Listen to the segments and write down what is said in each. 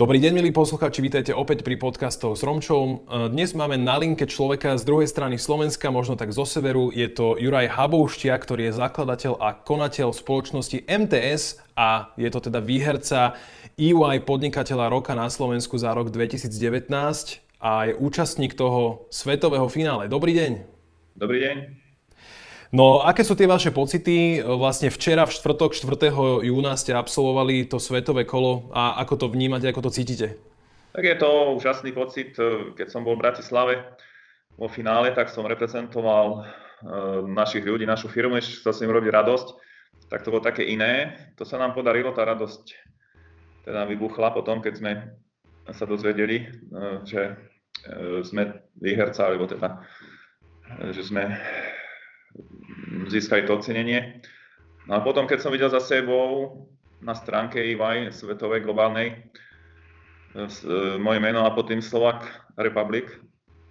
Dobrý deň, milí poslucháči, vítajte opäť pri podcastov s Romčom. Dnes máme na linke človeka z druhej strany Slovenska, možno tak zo severu. Je to Juraj Habouštia, ktorý je zakladateľ a konateľ spoločnosti MTS a je to teda výherca EY podnikateľa roka na Slovensku za rok 2019 a je účastník toho svetového finále. Dobrý deň. Dobrý deň. No, aké sú tie vaše pocity? Vlastne včera, v štvrtok, 4. júna ste absolvovali to svetové kolo a ako to vnímate, ako to cítite? Tak je to úžasný pocit. Keď som bol v Bratislave vo finále, tak som reprezentoval eh, našich ľudí, našu firmu, ešte chcel som im robiť radosť. Tak to bolo také iné. To sa nám podarilo, tá radosť teda vybuchla potom, keď sme sa dozvedeli, eh, že eh, sme výherca, alebo teda, že sme získali to ocenenie. No a potom, keď som videl za sebou na stránke EY svetovej, globálnej, e, moje meno a potom Slovak Republic,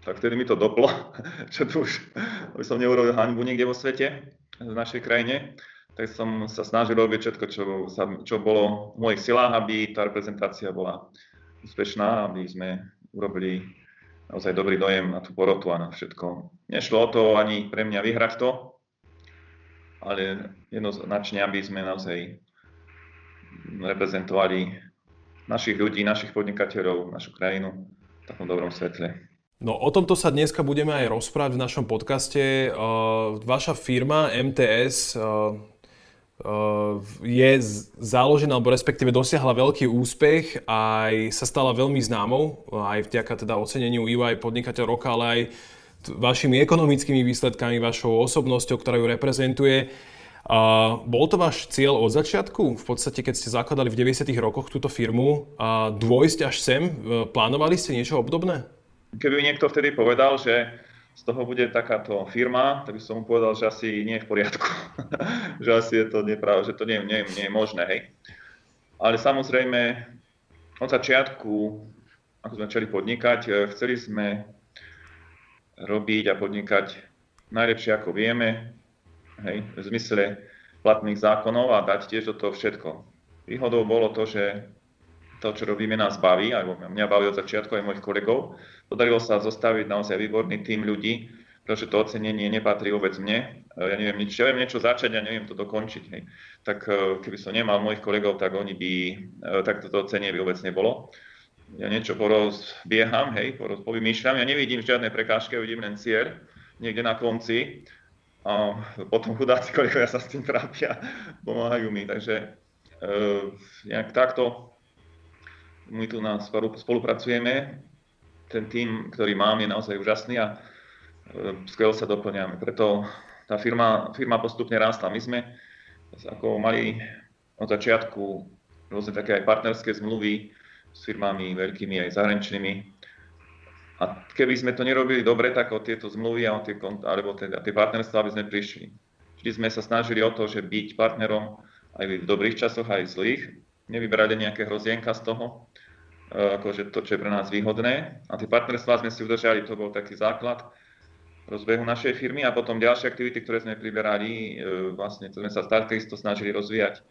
tak vtedy mi to doplo, že tu už aby som neurobil haňbu niekde vo svete, v našej krajine, tak som sa snažil robiť všetko, čo, sa, čo bolo v mojich silách, aby tá reprezentácia bola úspešná, aby sme urobili naozaj dobrý dojem na tú porotu a na všetko. Nešlo o to ani pre mňa vyhrať to, ale jednoznačne, aby sme naozaj reprezentovali našich ľudí, našich podnikateľov, našu krajinu v takom dobrom svetle. No o tomto sa dneska budeme aj rozprávať v našom podcaste. Vaša firma MTS je založená, alebo respektíve dosiahla veľký úspech, aj sa stala veľmi známou, aj vďaka teda oceneniu EY podnikateľ roka, ale aj vašimi ekonomickými výsledkami, vašou osobnosťou, ktorá ju reprezentuje. A bol to váš cieľ od začiatku? V podstate, keď ste zakladali v 90. rokoch túto firmu, a dôjsť až sem, e, plánovali ste niečo obdobné? Keby niekto vtedy povedal, že z toho bude takáto firma, tak by som mu povedal, že asi nie je v poriadku. že asi je to neprav, že to nie, nie, nie je možné. Hej. Ale samozrejme, od začiatku, ako sme začali podnikať, e, chceli sme robiť a podnikať najlepšie ako vieme, hej, v zmysle platných zákonov a dať tiež do toho všetko. Výhodou bolo to, že to, čo robíme, nás baví, alebo mňa baví od začiatku aj mojich kolegov. Podarilo sa zostaviť naozaj výborný tým ľudí, pretože to ocenenie nepatrí vôbec mne. Ja neviem, nič, ja viem niečo začať a neviem to dokončiť. Hej. Tak eh, keby som nemal mojich kolegov, tak oni by, eh, tak toto ocenie by vôbec nebolo ja niečo porozbieham, hej, poroz, povymýšľam, ja nevidím žiadne prekážky, vidím len cieľ niekde na konci. A potom chudáci kolegovia sa s tým trápia, pomáhajú mi, takže e, nejak takto. My tu na spolupracujeme, ten tým, ktorý mám, je naozaj úžasný a e, skvelo sa doplňame, preto tá firma, firma postupne rástla. My sme ako mali od začiatku rôzne také aj partnerské zmluvy s firmami veľkými aj zahraničnými. A keby sme to nerobili dobre, tak o tieto zmluvy a o tie, alebo teda tie partnerstva by sme prišli. Vždy sme sa snažili o to, že byť partnerom aj v dobrých časoch, aj v zlých. Nevybrali nejaké hrozienka z toho, e, akože to, čo je pre nás výhodné. A tie partnerstvá sme si udržali, to bol taký základ rozbehu našej firmy a potom ďalšie aktivity, ktoré sme priberali, e, vlastne to sme sa takisto snažili rozvíjať,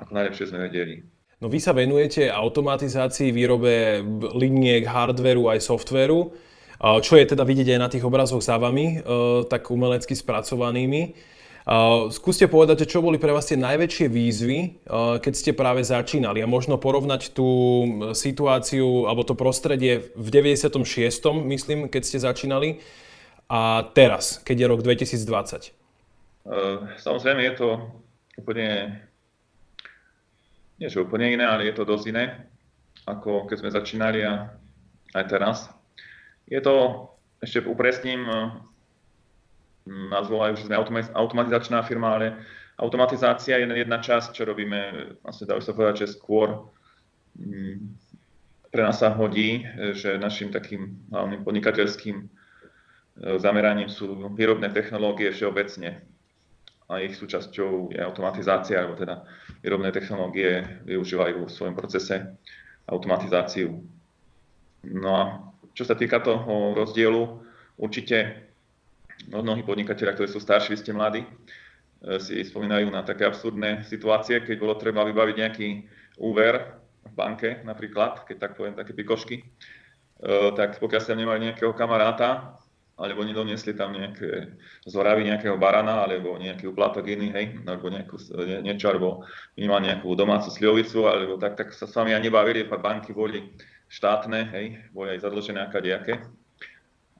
ako najlepšie sme vedeli. No vy sa venujete automatizácii, výrobe liniek, hardveru aj softveru, čo je teda vidieť aj na tých obrazoch za vami, e, tak umelecky spracovanými. Skúste povedať, čo boli pre vás tie najväčšie výzvy, e, keď ste práve začínali a možno porovnať tú situáciu alebo to prostredie v 96. myslím, keď ste začínali a teraz, keď je rok 2020. E, samozrejme je to úplne nie že úplne iné, ale je to dosť iné, ako keď sme začínali a aj teraz. Je to, ešte upresním, eh, nazvolajú, že sme automatizačná firma, ale automatizácia je jedna časť, čo robíme, vlastne dá sa povedať, že skôr mm, pre nás sa hodí, že našim takým hlavným podnikateľským eh, zameraním sú výrobné technológie všeobecne a ich súčasťou je automatizácia, alebo teda výrobné technológie využívajú v svojom procese automatizáciu. No a čo sa týka toho rozdielu, určite mnohí podnikateľia, ktorí sú starší, vy ste mladí, si spomínajú na také absurdné situácie, keď bolo treba vybaviť nejaký úver v banke napríklad, keď tak poviem, také pikošky, tak pokiaľ ste nemali nejakého kamaráta, alebo nedoniesli tam nejaké zoravy nejakého barana, alebo nejaký uplatok iný, hej, alebo nejakú, nie, niečo, alebo minimálne nejakú domácu slivovicu, alebo tak, tak sa s vami aj nebavili, banky boli štátne, hej, boli aj zadlžené. No,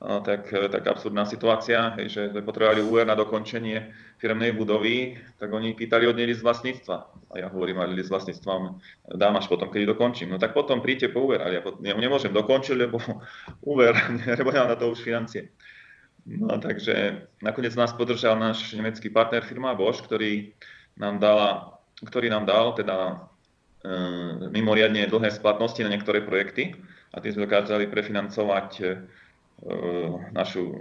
tak, tak absurdná situácia, hej, že potrebovali úver na dokončenie firmnej budovy, tak oni pýtali od list vlastníctva. A ja hovorím, ale list vlastníctva dám až potom, keď dokončím. No tak potom príďte po úver, ale ja, ja nemôžem dokončiť, lebo úver, lebo nemám na to už financie. No takže nakoniec nás podržal náš nemecký partner firma Bosch, ktorý nám, dala, ktorý nám dal teda e, mimoriadne dlhé splatnosti na niektoré projekty a tým sme dokázali prefinancovať e, našu,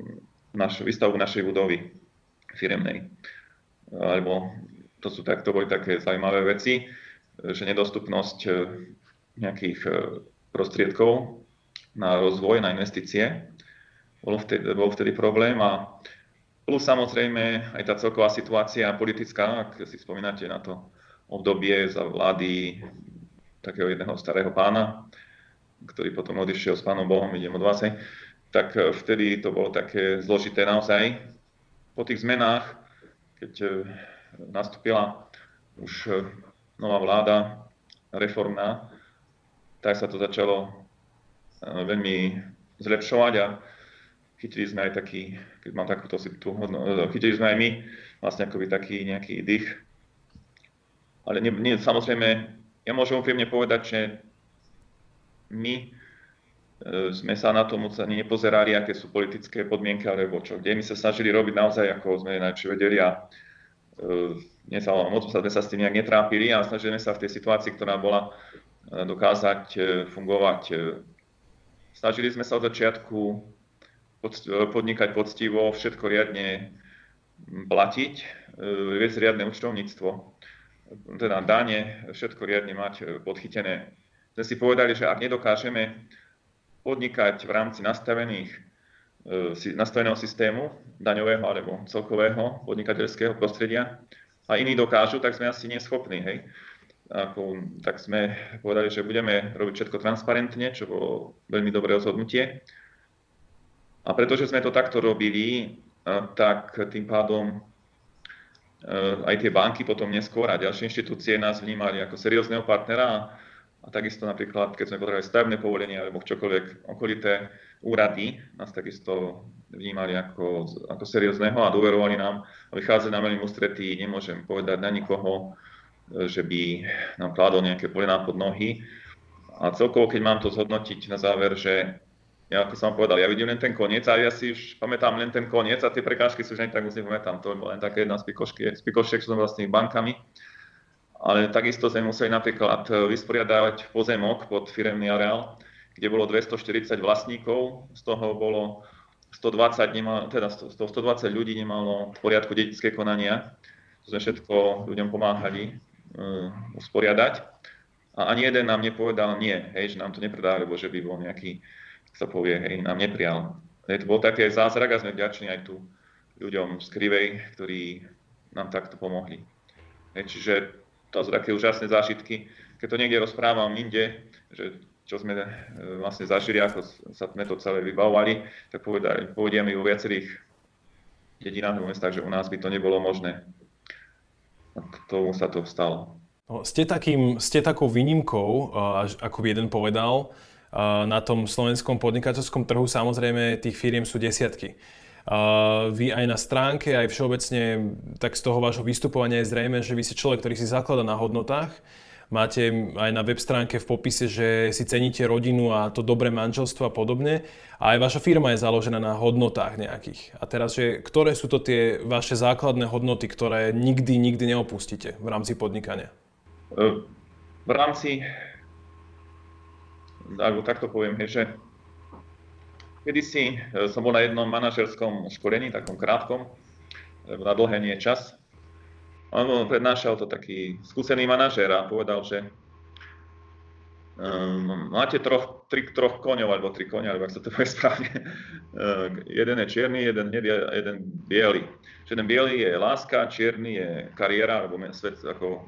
našu výstavbu našej budovy firemnej. Alebo to sú tak, boli také zaujímavé veci, že nedostupnosť e, nejakých e, prostriedkov na rozvoj, na investície bol vtedy, bol vtedy problém a plus samozrejme aj tá celková situácia politická, ak si spomínate na to obdobie za vlády takého jedného starého pána, ktorý potom odišiel s pánom Bohom, idem od vás, tak vtedy to bolo také zložité naozaj. Po tých zmenách, keď e, nastúpila už e, nová vláda, reformná, tak sa to začalo veľmi zlepšovať a chytili sme aj taký, keď mám takúto si tú hodno, chytili sme aj my vlastne akoby taký nejaký dých. Ale nie, nie, samozrejme, ja môžem úprimne povedať, že my sme sa na to moc ani nepozerali, aké sú politické podmienky alebo čo, kde my sa snažili robiť naozaj, ako sme najlepšie vedeli a e, sa, moc sme sa s tým nejak netrápili a snažili sme sa v tej situácii, ktorá bola, e, dokázať e, fungovať. E, snažili sme sa od začiatku podnikať poctivo, všetko riadne platiť, e, viesť riadne účtovníctvo, teda dáne, všetko riadne mať e, podchytené. Sme si povedali, že ak nedokážeme podnikať v rámci nastavených, e, nastaveného systému daňového alebo celkového podnikateľského prostredia a iní dokážu, tak sme asi neschopní. Hej? Ako, tak sme povedali, že budeme robiť všetko transparentne, čo bolo veľmi dobré rozhodnutie a pretože sme to takto robili, tak tým pádom aj tie banky potom neskôr a ďalšie inštitúcie nás vnímali ako seriózneho partnera a takisto napríklad, keď sme potrebovali stavebné povolenie alebo čokoľvek okolité úrady, nás takisto vnímali ako, ako seriózneho a dôverovali nám a vychádzali nám veľmi ústretí. Nemôžem povedať na nikoho, že by nám kládol nejaké polená pod nohy. A celkovo, keď mám to zhodnotiť na záver, že ja ako som povedal, ja vidím len ten koniec a ja si už pamätám len ten koniec a tie prekážky sú už ani tak už nepamätám. To bola len taká jedna z pikošiek, čo som vlastne bankami. Ale takisto sme museli napríklad vysporiadávať pozemok pod firemný areál, kde bolo 240 vlastníkov, z toho bolo 120, nemalo, teda 120 ľudí nemalo v poriadku dedické konania. To sme všetko ľuďom pomáhali uh, usporiadať. A ani jeden nám nepovedal nie, hej, že nám to nepredá, lebo že by bol nejaký sa povie, hej, nám neprijal. Je to bol taký zázrak a sme vďační aj tu ľuďom z Krivej, ktorí nám takto pomohli. Hej, čiže to sú také úžasné zážitky. Keď to niekde rozprávam inde, že čo sme e, vlastne zažili, ako sa sme to celé vybavovali, tak povedali, povedia mi vo viacerých dedinách v mestách, že u nás by to nebolo možné. A k tomu sa to stalo. No, ste, takým, ste takou výnimkou, ako by jeden povedal, na tom slovenskom podnikateľskom trhu samozrejme tých firiem sú desiatky. Vy aj na stránke, aj všeobecne, tak z toho vášho vystupovania je zrejme, že vy si človek, ktorý si zaklada na hodnotách. Máte aj na web stránke v popise, že si ceníte rodinu a to dobré manželstvo a podobne. A aj vaša firma je založená na hodnotách nejakých. A teraz, že ktoré sú to tie vaše základné hodnoty, ktoré nikdy, nikdy neopustíte v rámci podnikania? V rámci alebo takto poviem, je, že kedysi e, som bol na jednom manažerskom školení, takom krátkom, na dlhé nie čas. On prednášal to taký skúsený manažér a povedal, že Um, máte troch, tri, troch koňov, alebo tri koňa, alebo ak sa to povie správne. Uh, jeden je čierny, jeden hnedý a jeden biely. Čiže ten biely je láska, čierny je kariéra, alebo svet ako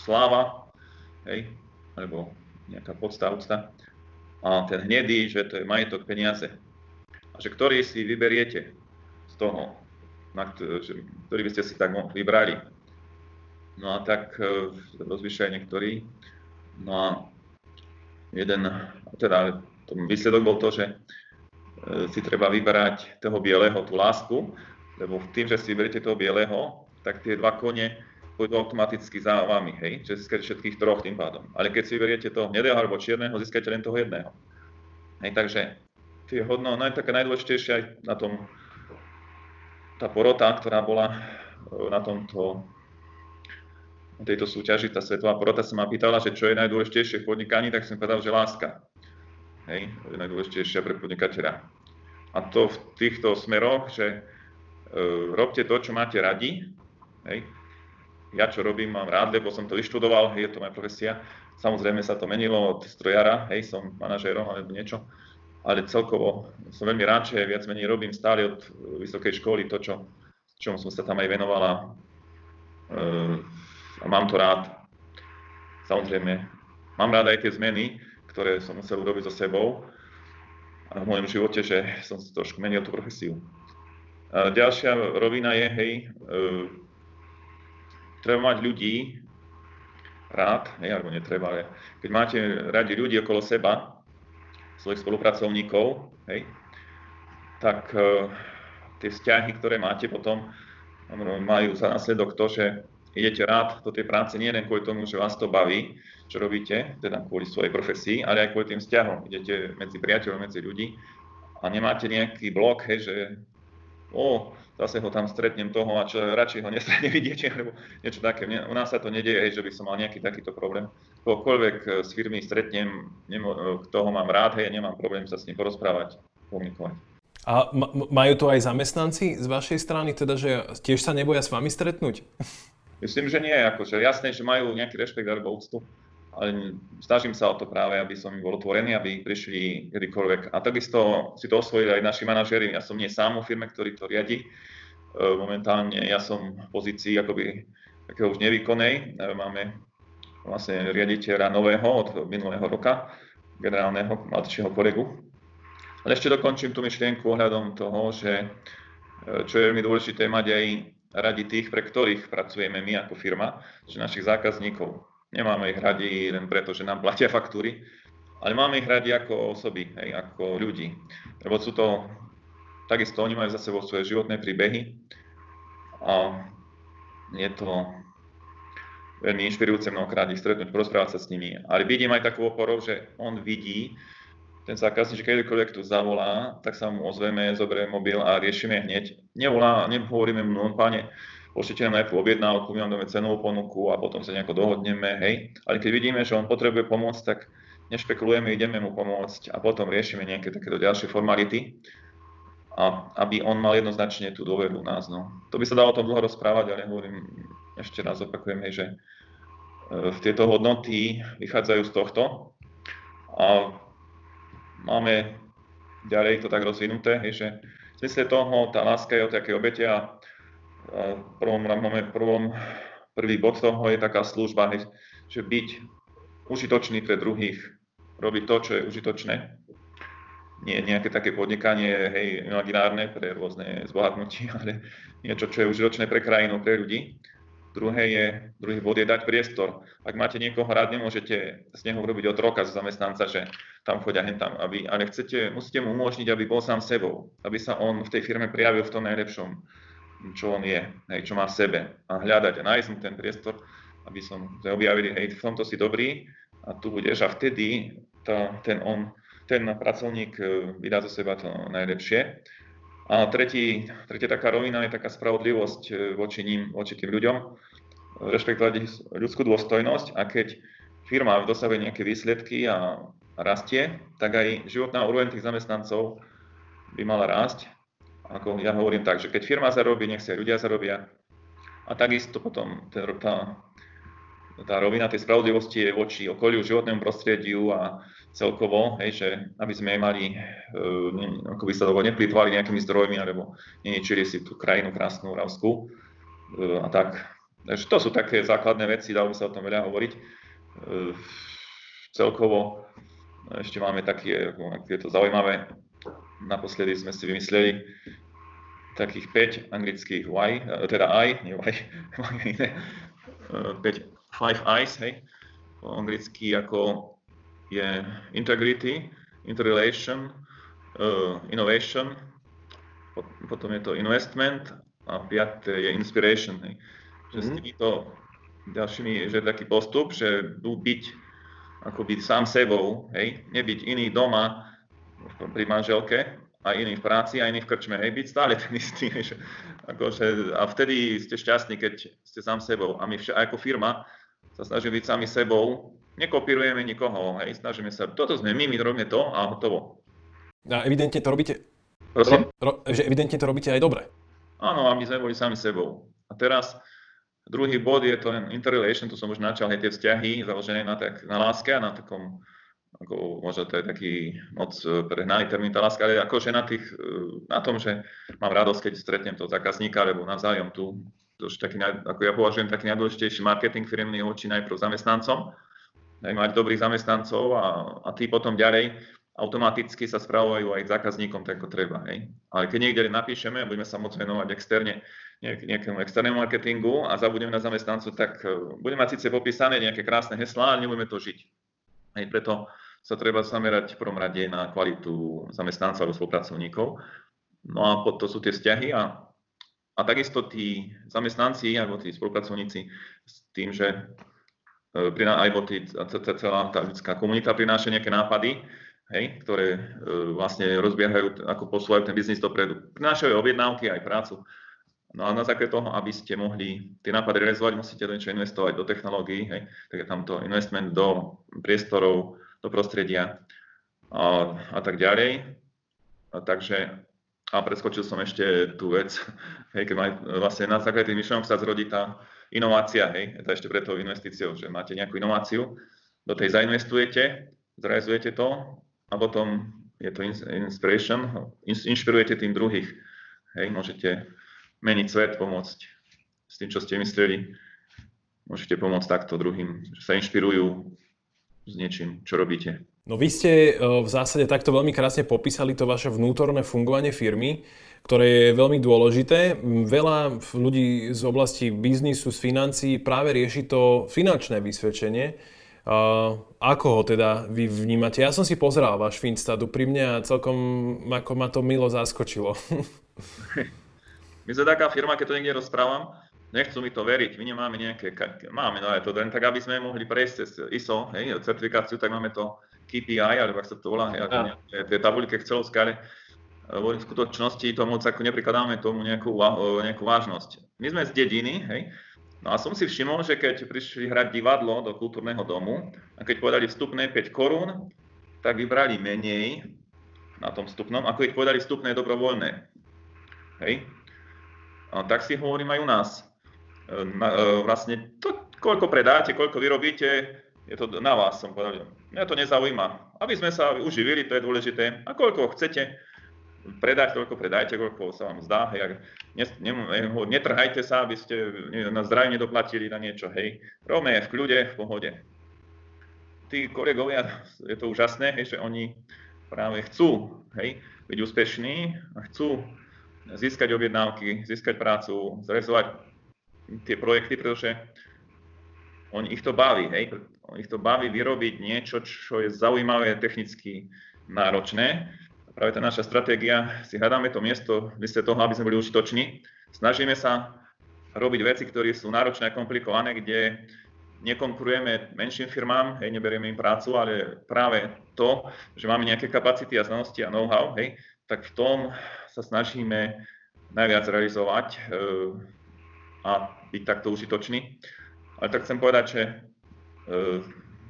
sláva, hej, alebo nejaká podsta, úcta. A ten hnedý, že to je majetok, peniaze. Že ktorý si vyberiete z toho, na ktorý by ste si tak vybrali. No a tak uh, rozmýšľajú niektorí. No a jeden, teda výsledok bol to, že e, si treba vyberať toho bieleho, tú lásku, lebo tým, že si vyberiete toho bieleho, tak tie dva kone pôjdu automaticky za vami, hej, že získate všetkých troch tým pádom. Ale keď si vyberiete toho hnedého alebo čierneho, získate len toho jedného. Hej, takže tie hodno, no je taká najdôležitejšia aj na tom, tá porota, ktorá bola e, na tomto tejto súťaži, tá svetová porota sa ma pýtala, že čo je najdôležitejšie v podnikaní, tak som povedal, že láska. Hej, je najdôležitejšia pre podnikateľa. A to v týchto smeroch, že e, robte to, čo máte radi. Hej. Ja čo robím, mám rád, lebo som to vyštudoval, je to moja profesia. Samozrejme sa to menilo od strojara, hej, som manažérom alebo niečo, ale celkovo som veľmi rád, že viac menej robím stále od vysokej školy to, čo, čomu som sa tam aj venovala e, a mám to rád. Samozrejme, mám rád aj tie zmeny, ktoré som musel urobiť so sebou a v mojom živote, že som trošku menil tú profesiu. A ďalšia rovina je, hej, e, treba mať ľudí rád, hej, alebo netreba, ale keď máte radi ľudí okolo seba, svojich spolupracovníkov, hej, tak e, tie vzťahy, ktoré máte potom, majú za následok to, že idete rád do tej práce nie len kvôli tomu, že vás to baví, čo robíte, teda kvôli svojej profesii, ale aj kvôli tým vzťahom. Idete medzi priateľov, medzi ľudí a nemáte nejaký blok, hej, že o, zase ho tam stretnem toho a čo radšej ho nestretne vidíte, alebo niečo také. U nás sa to nedieje, hej, že by som mal nejaký takýto problém. Kohokoľvek eh, z firmy stretnem, nemo, eh, toho mám rád, hej, nemám problém sa s ním porozprávať, komunikovať. A majú to aj zamestnanci z vašej strany, teda že tiež sa neboja s vami stretnúť? Myslím, že nie, akože jasné, že majú nejaký rešpekt alebo úctu, ale snažím sa o to práve, aby som im bol otvorený, aby prišli kedykoľvek. A takisto si to osvojili aj naši manažéri. Ja som nie sám vo firme, ktorý to riadi. E, momentálne ja som v pozícii akoby takého už nevýkonej. E, máme vlastne riaditeľa nového od minulého roka, generálneho mladšieho kolegu. Ale ešte dokončím tú myšlienku ohľadom toho, že e, čo je veľmi dôležité mať aj radi tých, pre ktorých pracujeme my ako firma, že našich zákazníkov. Nemáme ich radi len preto, že nám platia faktúry, ale máme ich radi ako osoby, hej, ako ľudí. Lebo sú to, takisto oni majú za sebou svoje životné príbehy a je to veľmi inšpirujúce mnohokrát ich stretnúť, porozprávať sa s nimi. Ale vidím aj takú oporu, že on vidí, ten zákazník, že kedykoľvek tu zavolá, tak sa mu ozveme, zoberieme mobil a riešime hneď. Nevolá, nehovoríme mu, no páne, pošlite nám najprv objednávku, my vám dáme cenovú ponuku a potom sa nejako dohodneme, hej. Ale keď vidíme, že on potrebuje pomôcť, tak nešpekulujeme, ideme mu pomôcť a potom riešime nejaké takéto ďalšie formality, a aby on mal jednoznačne tú dôveru u nás. No. To by sa dalo o tom dlho rozprávať, ale hovorím, ešte raz opakujem, hej, že e, v tieto hodnoty vychádzajú z tohto a máme ďalej to tak rozvinuté, že v zmysle toho tá láska je o takej obete a prvom, máme prvom, prvý bod toho je taká služba, že byť užitočný pre druhých, robiť to, čo je užitočné. Nie nejaké také podnikanie, hej, imaginárne pre rôzne zbohatnutie, ale niečo, čo je užitočné pre krajinu, pre ľudí. Druhé je, druhý bod je dať priestor. Ak máte niekoho rád, nemôžete z neho urobiť otroka z zamestnanca, že tam chodia hen tam, aby, ale chcete, musíte mu umožniť, aby bol sám sebou, aby sa on v tej firme prijavil v tom najlepšom, čo on je, hej, čo má v sebe. A hľadať a nájsť mu ten priestor, aby som sa objavili, hej, v tomto si dobrý. A tu budeš. A vtedy tá, ten on, ten pracovník e, vydá zo seba to najlepšie. A tretí, tretia taká rovina je taká spravodlivosť e, voči ním, voči tým ľuďom, rešpektovať ľudskú dôstojnosť. A keď firma dosahuje nejaké výsledky a rastie, tak aj životná úroveň tých zamestnancov by mala rásť. Ako ja hovorím tak, že keď firma zarobí, nech si aj ľudia zarobia. A takisto potom tá tá rovina tej spravodlivosti je voči okoliu, životnému prostrediu a celkovo, hej, že aby sme mali, uh, ako by sa to neplýtvali nejakými zdrojmi, alebo neničili si tú krajinu krásnu, Oravsku uh, a tak. Takže to sú také základné veci, dalo by sa o tom veľa hovoriť. Uh, celkovo ešte máme také, ako je to zaujímavé, naposledy sme si vymysleli takých 5 anglických why, teda I, nie why, why iné, 5 five eyes, hej, po anglicky ako je integrity, interrelation, uh, innovation, potom je to investment a piaté je inspiration. Hej. Že mm. s mhm. týmito ďalšími, že taký postup, že byť ako byť sám sebou, hej, nebyť iný doma pri manželke a iný v práci a iný v krčme, hej, byť stále ten istý, hej, že, akože, a vtedy ste šťastní, keď ste sám sebou a my vš- ako firma sa snažíme byť sami sebou, nekopírujeme nikoho, hej, snažíme sa, toto sme my, my robíme to a hotovo. A evidentne to robíte, Prosím? Ro, že evidentne to robíte aj dobre. Áno, a my sme boli sami sebou. A teraz druhý bod je to interrelation, tu som už načal, tie vzťahy založené na, tak, na láske a na takom, ako možno to je taký moc e, prehnaný termín tá láska, ale akože na, tých, e, na tom, že mám radosť, keď stretnem toho zákazníka, alebo navzájom tu to už taký, ako ja považujem taký najdôležitejší marketing firmný voči najprv zamestnancom, aj mať dobrých zamestnancov a, a tí potom ďalej automaticky sa spravujú aj k zákazníkom tak, ako treba. Hej. Ale keď niekde napíšeme a budeme sa môcť venovať externe, nejak, nejakému externému marketingu a zabudeme na zamestnancu, tak e, budeme mať síce popísané nejaké krásne heslá, ale nebudeme to žiť. Hej, preto sa treba zamerať v prvom rade na kvalitu zamestnancov alebo spolupracovníkov. No a to sú tie vzťahy a a takisto tí zamestnanci alebo tí spolupracovníci s tým, že e, alebo tí, celá tá ľudská komunita prináša nejaké nápady, hej, ktoré e, vlastne rozbiehajú, ako posúvajú ten biznis dopredu. Prinášajú objednávky aj prácu. No a na základe toho, aby ste mohli tie nápady realizovať, musíte do niečo investovať, do technológií, hej, tak je tam investment do priestorov, do prostredia a, a tak ďalej. A takže a preskočil som ešte tú vec, hej, keď vlastne na základe tých myšlenok sa zrodí tá inovácia, hej, to ešte preto investíciou, že máte nejakú inováciu, do tej zainvestujete, zrealizujete to a potom je to inspiration, inšpirujete tým druhých, hej, môžete meniť svet, pomôcť s tým, čo ste mysleli, môžete pomôcť takto druhým, že sa inšpirujú s niečím, čo robíte. No vy ste e, v zásade takto veľmi krásne popísali to vaše vnútorné fungovanie firmy, ktoré je veľmi dôležité. Veľa ľudí z oblasti biznisu, z financií práve rieši to finančné vysvedčenie. Ako ho teda vy vnímate? Ja som si pozeral váš Finstatu pri mne a celkom ako ma to milo zaskočilo. My sme taká firma, keď to niekde rozprávam, nechcú mi to veriť, my nemáme nejaké, máme no to len tak, aby sme mohli prejsť cez ISO, hej, certifikáciu, tak máme to KPI, alebo ak sa to volá, ja. tie tabulky Excelovské, ale v skutočnosti to moc ako neprikladáme tomu nejakú, nejakú vážnosť. My sme z dediny, hej, no a som si všimol, že keď prišli hrať divadlo do kultúrneho domu a keď povedali vstupné 5 korún, tak vybrali menej na tom vstupnom, ako keď povedali vstupné dobrovoľné. Hej. Tak si hovorím aj u nás. E, e, vlastne to, koľko predáte, koľko vyrobíte, je to na vás, som povedal. Mňa to nezaujíma. Aby sme sa uživili, to je dôležité. A koľko chcete predať, toľko predajte, koľko sa vám zdá. Hej. Ne, ne, netrhajte sa, aby ste na zdravie nedoplatili na niečo. Hej. Robme v kľude, v pohode. Tí kolegovia, je to úžasné, hej, že oni práve chcú hej, byť úspešní a chcú získať objednávky, získať prácu, zrealizovať tie projekty, pretože oni ich to baví, hej, ich to baví vyrobiť niečo, čo je zaujímavé, technicky náročné. Práve tá naša stratégia, si hľadáme to miesto v toho, aby sme boli užitoční. Snažíme sa robiť veci, ktoré sú náročné a komplikované, kde nekonkurujeme menším firmám, hej, neberieme im prácu, ale práve to, že máme nejaké kapacity a znalosti a know-how, hej, tak v tom sa snažíme najviac realizovať e, a byť takto užitočný. Ale tak chcem povedať, že e,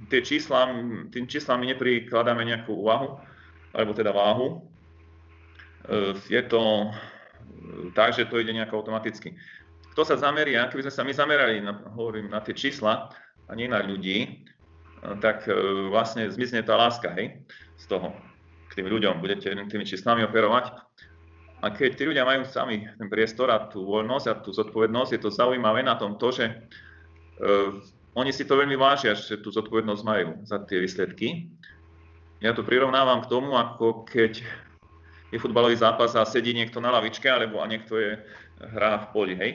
tie čísla, tým číslam my neprikladáme nejakú úvahu, alebo teda váhu. E, je to tak, že to ide nejako automaticky. Kto sa zameria, keby sme sa my zamerali na, hovorím, na tie čísla, a nie na ľudí, tak vlastne zmizne tá láska, hej, z toho k tým ľuďom, budete tými číslami operovať. A keď tí ľudia majú sami ten priestor a tú voľnosť a tú zodpovednosť, je to zaujímavé na tom to, že uh, oni si to veľmi vážia, že tú zodpovednosť majú za tie výsledky. Ja to prirovnávam k tomu, ako keď je futbalový zápas a sedí niekto na lavičke, alebo a niekto je, hrá v poli, hej.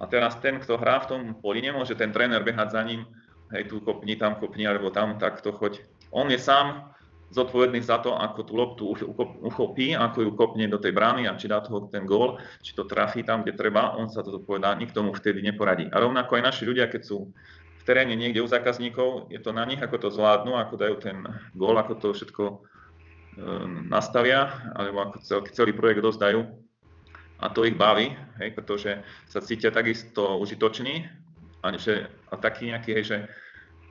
A teraz ten, kto hrá v tom poli, nemôže ten tréner behať za ním, hej, tu kopni, tam kopni, alebo tam, takto choď. On je sám zodpovedný za to, ako tú loptu uchopí, ako ju kopne do tej brány a či dá toho ten gól, či to trafí tam, kde treba, on sa to zodpovedá, nikto mu vtedy neporadí. A rovnako aj naši ľudia, keď sú v teréne niekde u zákazníkov, je to na nich, ako to zvládnu, ako dajú ten gól, ako to všetko Ehm, nastavia, alebo ako celý, celý projekt dozdajú. A to ich baví, hej, pretože sa cítia takisto užitoční a, že, a taký nejaký, hej, že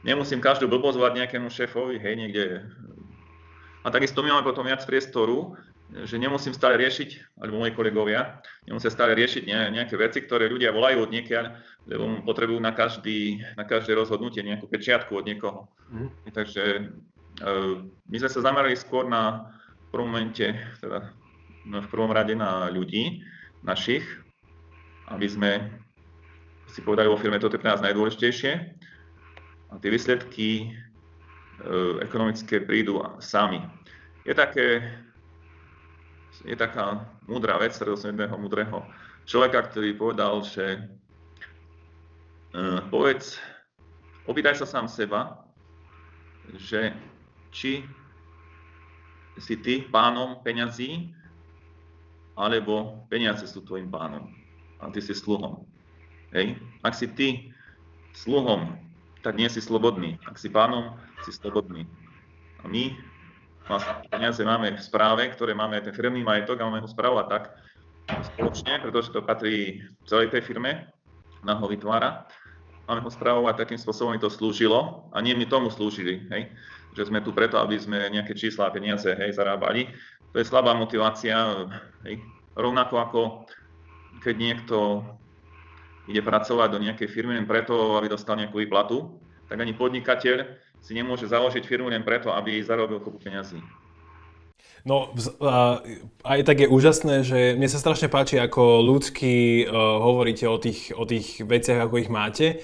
nemusím každú blbosť volať nejakému šéfovi, hej, niekde. A takisto my máme potom viac priestoru, že nemusím stále riešiť, alebo moji kolegovia, nemusia stále riešiť nejaké veci, ktoré ľudia volajú od niekiaľ, lebo potrebujú na, každý, na každé rozhodnutie nejakú pečiatku od niekoho. Mm. Takže my sme sa zamerali skôr na v prvom momente, teda v prvom rade na ľudí našich, aby sme si povedali vo firme, toto je pre nás najdôležitejšie. A tie výsledky e, ekonomické prídu sami. Je, také, je taká múdra vec, ktorého som jedného múdreho človeka, ktorý povedal, že e, povedz, opýtaj sa sám seba, že či si ty pánom peňazí, alebo peniaze sú tvojim pánom a ty si sluhom. Hej? Ak si ty sluhom, tak nie si slobodný. Ak si pánom, si slobodný. A my vlastne peniaze máme v správe, ktoré máme ten firmný majetok a máme ho správovať tak spoločne, pretože to patrí celej tej firme, ona ho vytvára. Máme ho správovať takým spôsobom, aby to slúžilo a nie my tomu slúžili. Hej? že sme tu preto, aby sme nejaké čísla a peniaze hej, zarábali. To je slabá motivácia, hej. rovnako ako keď niekto ide pracovať do nejakej firmy len preto, aby dostal nejakú výplatu, tak ani podnikateľ si nemôže založiť firmu len preto, aby zarobil kopu peniazí. No aj tak je úžasné, že mne sa strašne páči, ako ľudsky uh, hovoríte o tých, o tých veciach, ako ich máte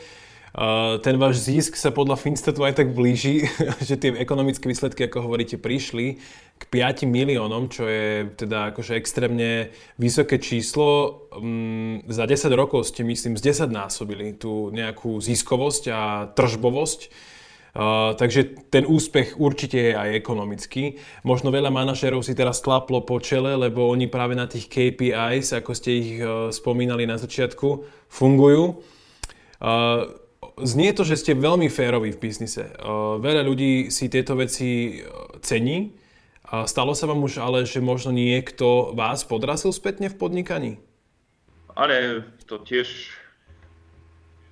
ten váš zisk sa podľa Finstatu aj tak blíži, že tie ekonomické výsledky, ako hovoríte, prišli k 5 miliónom, čo je teda akože extrémne vysoké číslo. Um, za 10 rokov ste, myslím, z 10 násobili tú nejakú ziskovosť a tržbovosť. Uh, takže ten úspech určite je aj ekonomický. Možno veľa manažerov si teraz tlaplo po čele, lebo oni práve na tých KPIs, ako ste ich uh, spomínali na začiatku, fungujú. Uh, znie to, že ste veľmi féroví v biznise. Veľa ľudí si tieto veci cení. Stalo sa vám už ale, že možno niekto vás podrasil spätne v podnikaní? Ale to tiež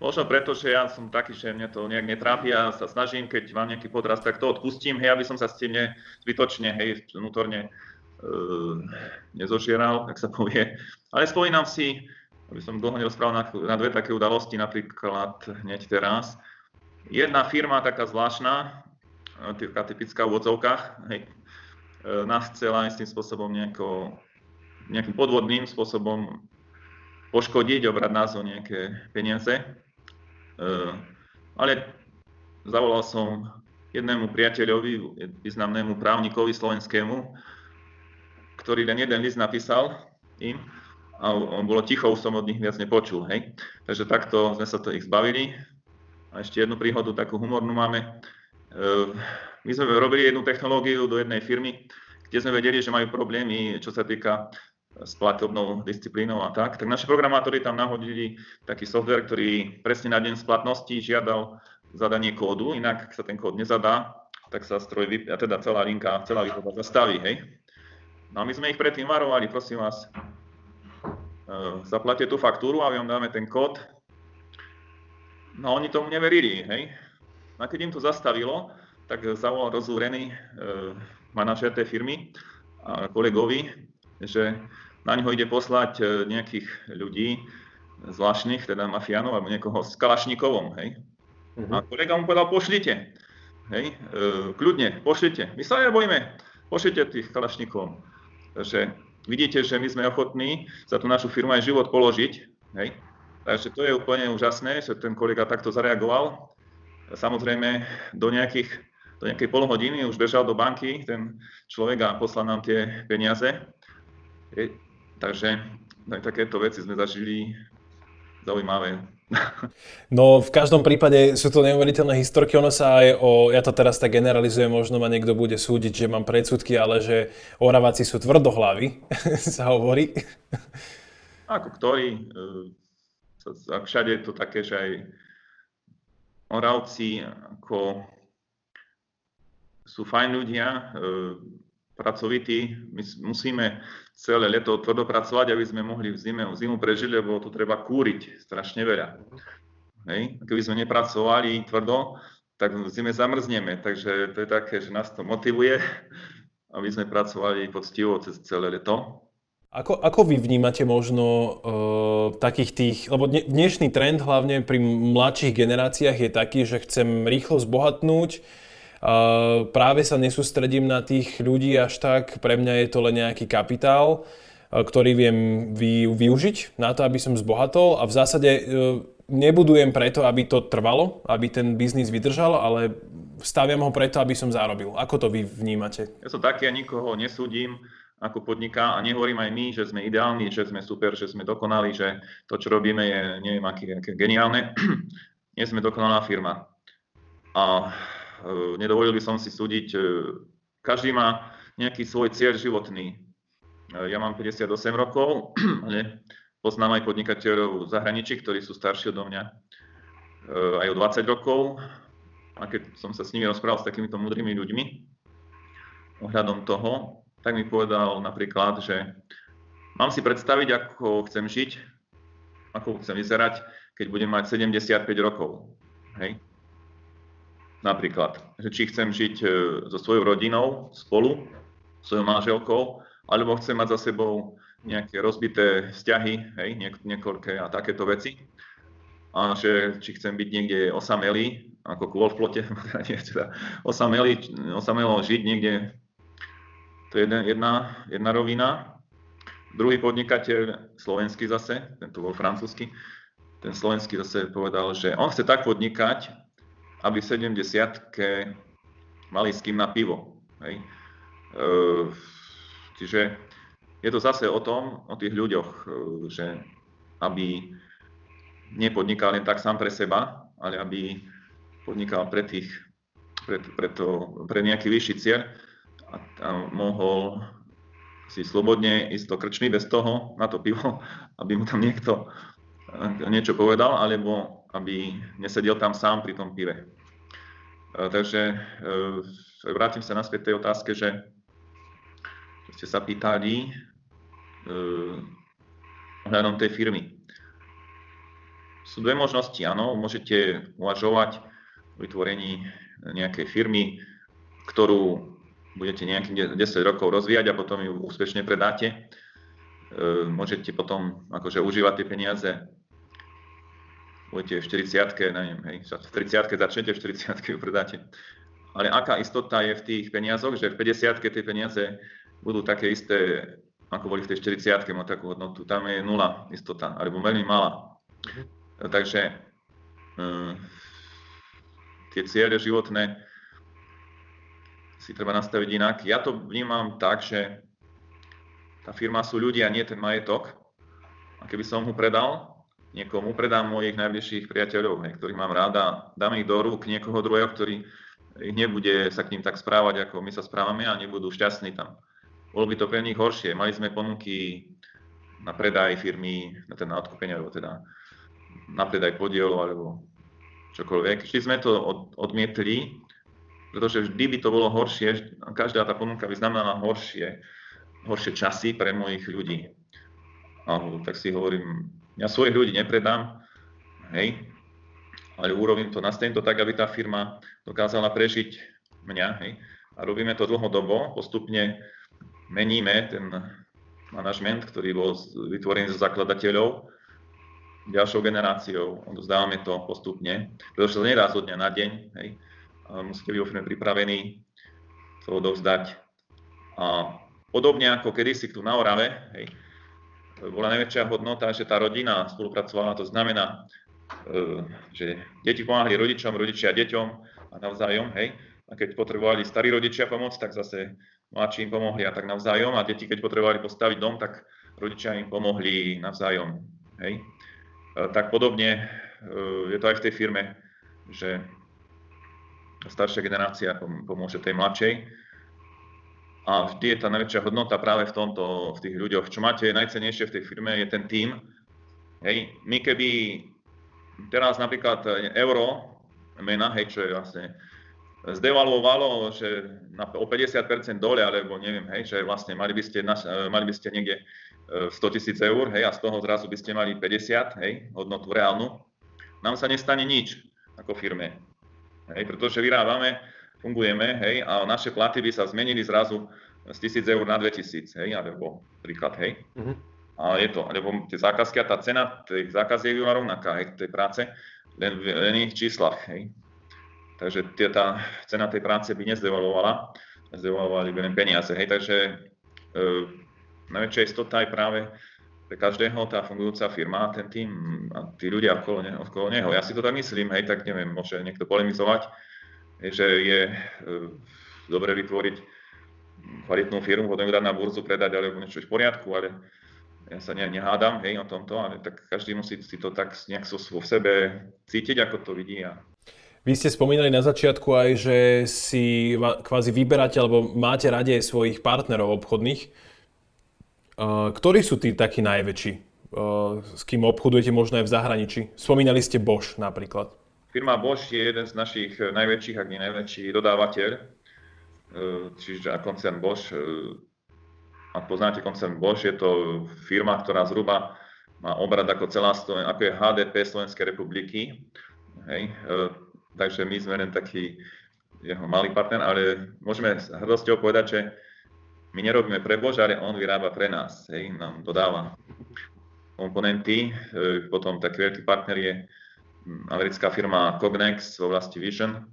Možno preto, že ja som taký, že mňa to nejak netrápi a sa snažím, keď mám nejaký podraz, tak to odpustím, hej, aby som sa s tým ne, zbytočne, hej, vnútorne e, nezožieral, tak sa povie. Ale spomínam si, aby som dlho nerozprával na, na dve také udalosti, napríklad hneď teraz. Jedna firma taká zvláštna, taká typická v odzovkách, hej, e, nás chcela istým spôsobom nejako, nejakým podvodným spôsobom poškodiť, obrať nás o nejaké peniaze. E, ale zavolal som jednému priateľovi, významnému právnikovi slovenskému, ktorý len jeden list napísal im a bolo ticho, už som od nich viac nepočul. Hej? Takže takto sme sa to ich zbavili. A ešte jednu príhodu, takú humornú máme. Ehm, my sme robili jednu technológiu do jednej firmy, kde sme vedeli, že majú problémy, čo sa týka s platobnou disciplínou a tak. Tak naši programátori tam nahodili taký software, ktorý presne na deň splatnosti žiadal zadanie kódu, inak ak sa ten kód nezadá, tak sa stroj, vyp- a teda celá linka, celá výroba zastaví, hej. No a my sme ich predtým varovali, prosím vás, Eh, zaplatíte tú faktúru a my vám dáme ten kód. No oni tomu neverili, hej. A keď im to zastavilo, tak zavolal rozúrený e, manažer tej firmy a kolegovi, že na ňo ide poslať e, nejakých ľudí zvláštnych, teda mafiánov alebo niekoho s Kalašnikovom, hej. Uh-huh. A kolega mu povedal, pošlite. Hej, e, kľudne, pošlite. My sa nebojíme, pošlite tých kalašníkov. Takže vidíte, že my sme ochotní za tú našu firmu aj život položiť. Hej. Takže to je úplne úžasné, že ten kolega takto zareagoval. Samozrejme, do, nejakých, do nejakej polhodiny už bežal do banky ten človek a poslal nám tie peniaze. Hej. Takže takéto veci sme zažili zaujímavé. No v každom prípade sú to neuveriteľné historky, ono sa aj o, ja to teraz tak generalizujem, možno ma niekto bude súdiť, že mám predsudky, ale že Oraváci sú tvrdohlaví, sa hovorí. Ako ktorí, e, všade je to také, že aj Oravci ako sú fajn ľudia, e, pracovití, my musíme celé leto tvrdo pracovať, aby sme mohli v zime, v zimu prežiť, lebo tu treba kúriť strašne veľa. Hej. Keby sme nepracovali tvrdo, tak v zime zamrzneme, takže to je také, že nás to motivuje, aby sme pracovali poctivo cez celé leto. Ako, ako vy vnímate možno uh, takých tých, lebo dnešný trend hlavne pri mladších generáciách je taký, že chcem rýchlo zbohatnúť, Uh, práve sa nesústredím na tých ľudí až tak, pre mňa je to len nejaký kapitál, uh, ktorý viem vy, využiť na to, aby som zbohatol a v zásade uh, nebudujem preto, aby to trvalo, aby ten biznis vydržal, ale staviam ho preto, aby som zarobil. Ako to vy vnímate? Ja som taký, ja nikoho nesúdim ako podniká a nehovorím aj my, že sme ideálni, že sme super, že sme dokonali, že to, čo robíme, je neviem, aké, aké geniálne. Nie sme dokonalá firma. A Eh, nedovolil by som si súdiť, eh, každý má nejaký svoj cieľ životný. Eh, ja mám 58 rokov, ale poznám aj podnikateľov v zahraničí, ktorí sú starší odo mňa aj o 20 rokov. A keď som sa s nimi rozprával s takýmito múdrymi ľuďmi ohľadom toho, tak mi povedal napríklad, že mám si predstaviť, ako chcem žiť, ako chcem vyzerať, keď budem mať 75 rokov. Hej? Napríklad, že či chcem žiť e, so svojou rodinou spolu, svojou manželkou, alebo chcem mať za sebou nejaké rozbité vzťahy, hej, niekoľké a takéto veci. A že či chcem byť niekde osamelý, ako kôl v plote, nie, teda osamelý, osamelo žiť niekde, to je jedna, jedna, jedna rovina. Druhý podnikateľ, slovenský zase, tento bol francúzsky, ten slovenský zase povedal, že on chce tak podnikať, aby v 70 mali s kým na pivo. Hej. E, čiže je to zase o tom, o tých ľuďoch, e, že aby nepodnikal len tak sám pre seba, ale aby podnikal pre tých, pre, pre, to, pre nejaký vyšší cieľ a, a mohol si slobodne ísť do krčmy bez toho na to pivo, aby mu tam niekto niečo povedal, alebo aby nesedel tam sám pri tom pive. Takže e, vrátim sa naspäť tej otázke, že ste sa pýtali ohľadom tej firmy. Sú dve možnosti, áno, môžete uvažovať o vytvorení nejakej firmy, ktorú budete nejakých 10 rokov rozvíjať a potom ju úspešne predáte. E, môžete potom akože užívať tie peniaze budete v 40 neviem, hej, v 30 začnete, v 40 ju predáte. Ale aká istota je v tých peniazoch, že v 50 tie peniaze budú také isté, ako boli v tej 40 má takú hodnotu. Tam je nula istota, alebo veľmi malá. Mhm. Takže um, tie ciele životné si treba nastaviť inak. Ja to vnímam tak, že tá firma sú ľudia, nie ten majetok. A keby som ho predal, niekomu, predám mojich najbližších priateľov, ktorých mám ráda, dám ich do rúk niekoho druhého, ktorý ich nebude sa k ním tak správať, ako my sa správame a nebudú šťastní tam. Bolo by to pre nich horšie. Mali sme ponuky na predaj firmy, na ten odkúpenie, alebo teda na predaj podielov, alebo čokoľvek. Vždy sme to odmietli, pretože vždy by to bolo horšie, každá tá ponuka by znamenala horšie, horšie časy pre mojich ľudí. Alebo tak si hovorím, ja svojich ľudí nepredám, hej, ale urobím to, nastavím to tak, aby tá firma dokázala prežiť mňa, hej, a robíme to dlhodobo, postupne meníme ten manažment, ktorý bol vytvorený zo zakladateľov ďalšou generáciou, odozdávame to postupne, pretože to nedá zo dňa na deň, hej. Musíte byť vo firme pripravení to odovzdať. A podobne ako kedysi tu na Orave, hej, bola najväčšia hodnota, že tá rodina spolupracovala, to znamená, e, že deti pomáhali rodičom, rodičia deťom a navzájom, hej. A keď potrebovali starí rodičia pomôcť, tak zase mladší im pomohli a tak navzájom. A deti, keď potrebovali postaviť dom, tak rodičia im pomohli navzájom. Hej. E, tak podobne e, je to aj v tej firme, že staršia generácia pomôže tej mladšej. A vždy je tá najväčšia hodnota práve v tomto, v tých ľuďoch. Čo máte najcenejšie v tej firme je ten tím. Hej, my keby teraz napríklad euro, mena, hej, čo je vlastne zdevaluovalo, že na, o 50% dole, alebo neviem, hej, že vlastne mali by ste, mali by ste niekde 100 tisíc eur, hej, a z toho zrazu by ste mali 50, hej, hodnotu reálnu, nám sa nestane nič ako firme. Hej, pretože vyrábame, fungujeme, hej, a naše platy by sa zmenili zrazu z 1000 eur na 2000, hej, alebo príklad, hej. Uh-huh. A je to, lebo tie zákazky a tá cena tých zákaziek je rovnaká, hej, tej práce, len v iných číslach, hej. Takže tie, tá cena tej práce by nezdevalovala, zdevalovali by len peniaze, hej, takže e, najväčšia istota je práve pre každého tá fungujúca firma, ten tým a tí ľudia okolo, ne, okolo neho. Ja si to tak myslím, hej, tak neviem, môže niekto polemizovať, že je e, dobre vytvoriť kvalitnú firmu, potom dať na burzu, predať alebo niečo v poriadku, ale ja sa ne, nehádam hej, o tomto, ale tak každý musí si to tak nejak so, vo sebe cítiť, ako to vidí. A... Vy ste spomínali na začiatku aj, že si kvázi vyberáte alebo máte rade svojich partnerov obchodných. Ktorí sú tí takí najväčší, s kým obchodujete možno aj v zahraničí? Spomínali ste Bosch napríklad. Firma Bosch je jeden z našich najväčších, ak nie najväčší dodávateľ, čiže koncern Bosch. Ak poznáte koncern Bosch, je to firma, ktorá zhruba má obrad ako celá Sloven- ako je HDP Slovenskej republiky. Hej. Takže my sme len taký jeho malý partner, ale môžeme s hrdosťou povedať, že my nerobíme pre Boža, ale on vyrába pre nás, hej, nám dodáva komponenty. E, potom taký veľký partner je hm, americká firma Cognex v oblasti Vision,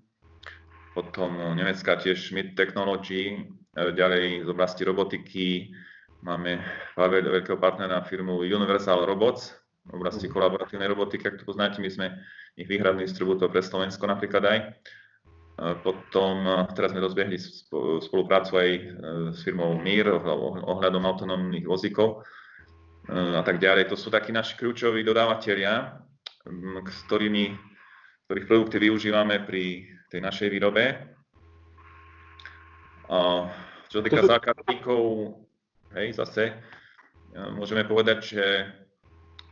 potom nemecká tiež Schmidt Technology, e, ďalej z oblasti robotiky máme veľkého partnera firmu Universal Robots v oblasti mhm. kolaboratívnej robotiky, ak to poznáte, my sme ich výhradný distribútor pre Slovensko napríklad aj. Potom teraz sme rozbehli spoluprácu aj e, s firmou MIR ohľadom autonómnych vozíkov e, a tak ďalej. To sú takí naši kľúčoví dodávateľia, s ktorými, ktorých produkty využívame pri tej našej výrobe. A čo sa týka zákazníkov, hej, zase e, môžeme povedať, že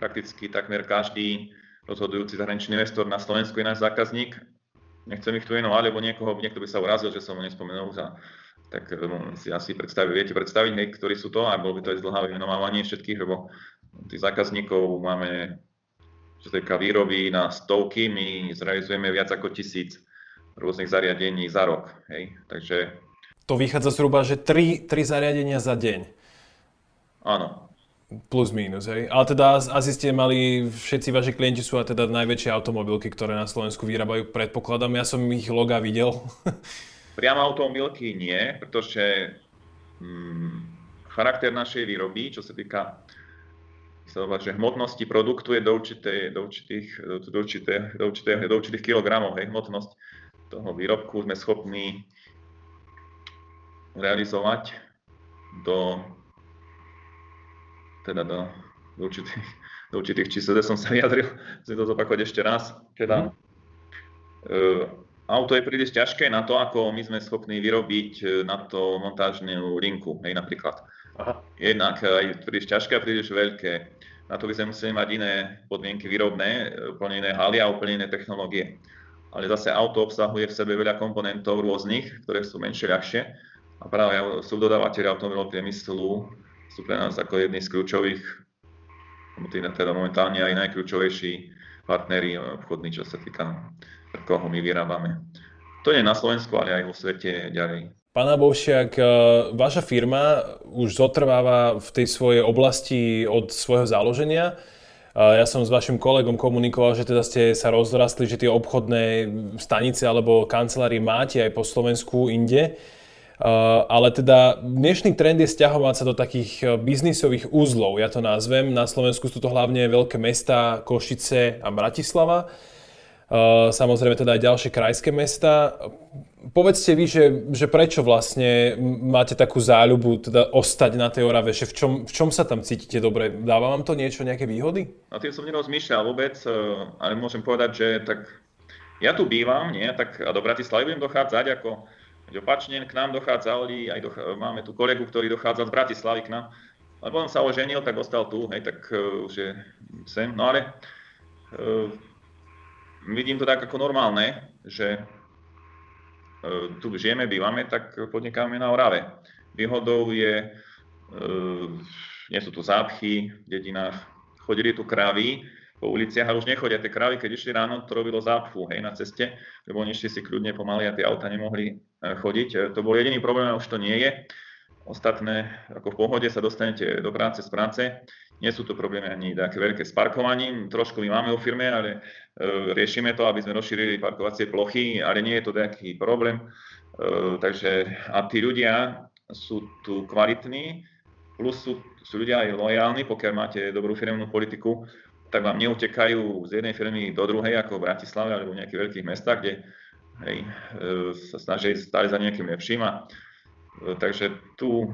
prakticky takmer každý rozhodujúci zahraničný investor na Slovensku je náš zákazník nechcem ich tu menovať, lebo niekoho, niekto by sa urazil, že som ho nespomenul, za, tak um, si asi predstaví, viete predstaviť, hej, ktorí sú to a bolo by to aj zdlhavé menovanie všetkých, lebo tých zákazníkov máme, čo sa týka výroby, na stovky, my zrealizujeme viac ako tisíc rôznych zariadení za rok. Hej. Takže... To vychádza zhruba, že tri, tri zariadenia za deň. Áno, Plus minus, hej. Ale teda asi ste mali, všetci vaši klienti sú a teda najväčšie automobilky, ktoré na Slovensku vyrábajú, predpokladám. Ja som ich loga videl. Priamo automobilky nie, pretože hm, charakter našej výroby, čo sa týka že hmotnosti produktu je do, určitej, do, určitých, do, určitých, do, určitých, do určitých kilogramov. Hej. Hmotnosť toho výrobku sme schopní realizovať do teda do, do, určitých, do určitých čísel, kde som sa vyjadril, chcem to zopakovať ešte raz. Teda, uh, auto je príliš ťažké na to, ako my sme schopní vyrobiť e, na to montážnu linku, hej, napríklad. Aha. Jednak aj príliš ťažké a príliš veľké. Na to by sme museli mať iné podmienky výrobné, úplne iné haly a úplne iné technológie. Ale zase auto obsahuje v sebe veľa komponentov rôznych, ktoré sú menšie, ľahšie. A práve sú dodávateľi automobilového priemyslu sú pre nás ako jedni z kľúčových, teda momentálne aj najkľúčovejší partneri obchodní, čo sa týka, koho my vyrábame. To nie na Slovensku, ale aj vo svete ďalej. Pána Bovšiak, e, vaša firma už zotrváva v tej svojej oblasti od svojho založenia. Ja som s vašim kolegom komunikoval, že teda ste sa rozrastli, že tie obchodné stanice alebo kancelárie máte aj po Slovensku inde. Ale teda dnešný trend je stiahovať sa do takých biznisových úzlov, ja to nazvem. Na Slovensku sú to hlavne veľké mesta Košice a Bratislava. Samozrejme teda aj ďalšie krajské mesta. Povedzte vy, že, že prečo vlastne máte takú záľubu teda ostať na tej Orave, že v čom, v čom sa tam cítite dobre? Dáva vám to niečo, nejaké výhody? Na tým som nerozmýšľal vôbec, ale môžem povedať, že tak ja tu bývam, nie, tak a do Bratislavy budem dochádzať ako opačne k nám dochádzali, aj dochá, máme tu kolegu, ktorý dochádza z Bratislavy k nám, ale potom sa oženil, tak ostal tu, hej, tak uh, už je sem, no ale uh, vidím to tak ako normálne, že E, tu žijeme, bývame, tak podnikáme na Orave. Výhodou je, e, nie sú tu zápchy v dedinách, chodili tu krávy po uliciach, ale už nechodia tie krávy, keď išli ráno, to robilo zápchu hej, na ceste, lebo oni išli si kľudne pomaly a tie auta nemohli e, chodiť. To bol jediný problém a už to nie je. Ostatné, ako v pohode sa dostanete do práce z práce, nie sú to problémy ani také veľké s parkovaním, trošku my máme vo firme, ale e, riešime to, aby sme rozšírili parkovacie plochy, ale nie je to taký problém. E, takže a tí ľudia sú tu kvalitní, plus sú, sú ľudia aj lojálni, pokiaľ máte dobrú firmnú politiku, tak vám neutekajú z jednej firmy do druhej, ako v Bratislave alebo v nejakých veľkých mestách, kde hej, e, sa snaží stále za nejakým lepším. A, e, takže tu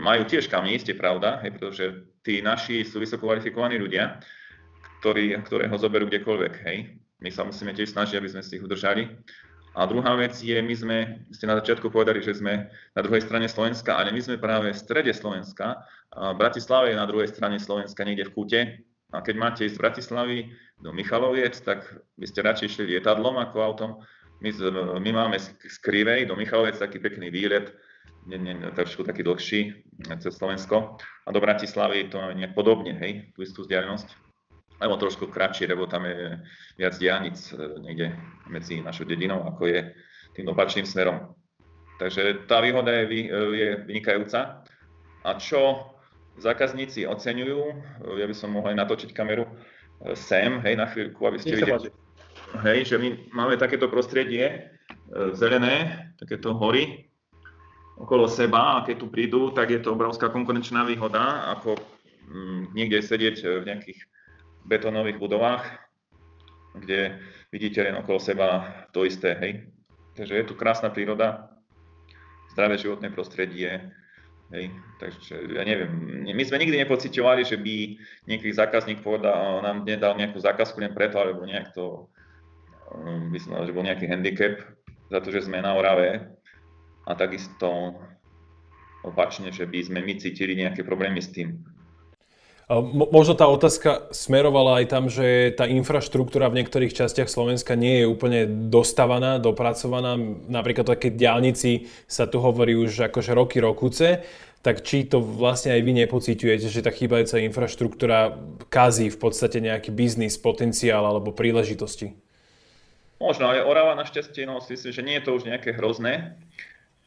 majú tiež kam ísť, je pravda, hej, pretože tí naši sú vysoko kvalifikovaní ľudia, ktorí, ktorého zoberú kdekoľvek. Hej. My sa musíme tiež snažiť, aby sme si ich udržali. A druhá vec je, my sme, ste na začiatku povedali, že sme na druhej strane Slovenska, ale my sme práve v strede Slovenska. Bratislava je na druhej strane Slovenska, niekde v kúte. A keď máte ísť z Bratislavy do Michaloviec, tak by ste radšej šli lietadlom ako autom. My, my máme z Krivej do Michaloviec taký pekný výlet, nie, nie, trošku taký dlhší cez Slovensko. A do Bratislavy to máme nejak podobne, hej, tú istú vzdialenosť. Alebo trošku kratšie, lebo tam je viac diálnic e, niekde medzi našou dedinou, ako je tým opačným smerom. Takže tá výhoda je, e, je vynikajúca. A čo zákazníci oceňujú, e, ja by som mohol aj natočiť kameru sem, hej, na chvíľku, aby ste videli. Hej, že my máme takéto prostredie, zelené, takéto hory, okolo seba a keď tu prídu, tak je to obrovská konkurenčná výhoda, ako mm, niekde sedieť v nejakých betónových budovách, kde vidíte len okolo seba to isté, hej. Takže je tu krásna príroda, zdravé životné prostredie, hej. Takže ja neviem, my sme nikdy nepocitovali, že by nejaký zákazník povedal, nám nedal nejakú zákazku len preto, alebo nejak to, um, som že bol nejaký handicap za to, že sme na Orave, a takisto opačne, že by sme my cítili nejaké problémy s tým. Možno tá otázka smerovala aj tam, že tá infraštruktúra v niektorých častiach Slovenska nie je úplne dostavaná, dopracovaná. Napríklad také diálnici sa tu hovorí už akože roky, rokuce. Tak či to vlastne aj vy nepocítujete, že tá chýbajúca infraštruktúra kazí v podstate nejaký biznis, potenciál alebo príležitosti? Možno, ale Orava našťastie, no myslím, že nie je to už nejaké hrozné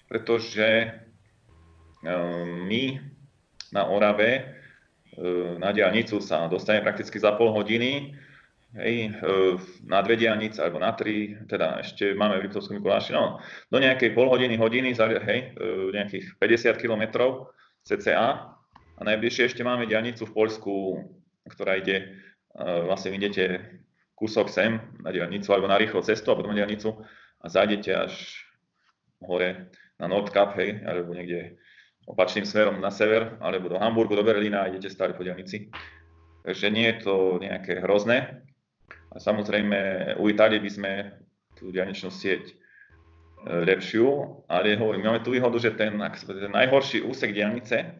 pretože ehm, my na Orave na diálnicu sa dostane prakticky za pol hodiny, hej, ehm, na dve diálnice alebo na tri, teda ešte máme v Liptovskom Mikuláši, no, do nejakej pol hodiny, hodiny, hej, nejakých 50 km cca. A najbližšie ešte máme diálnicu v Poľsku, ktorá ide, vlastne idete kúsok sem na diálnicu alebo na rýchlo cestu a potom na diálnicu a zájdete až hore na Nordkap, hej, alebo niekde opačným smerom na sever, alebo do Hamburgu, do Berlína a idete stále po diálnici. Takže nie je to nejaké hrozné. A samozrejme, u Itálie by sme tú diálničnú sieť e, lepšiu, ale hovorím, máme tú výhodu, že ten, ten najhorší úsek diálnice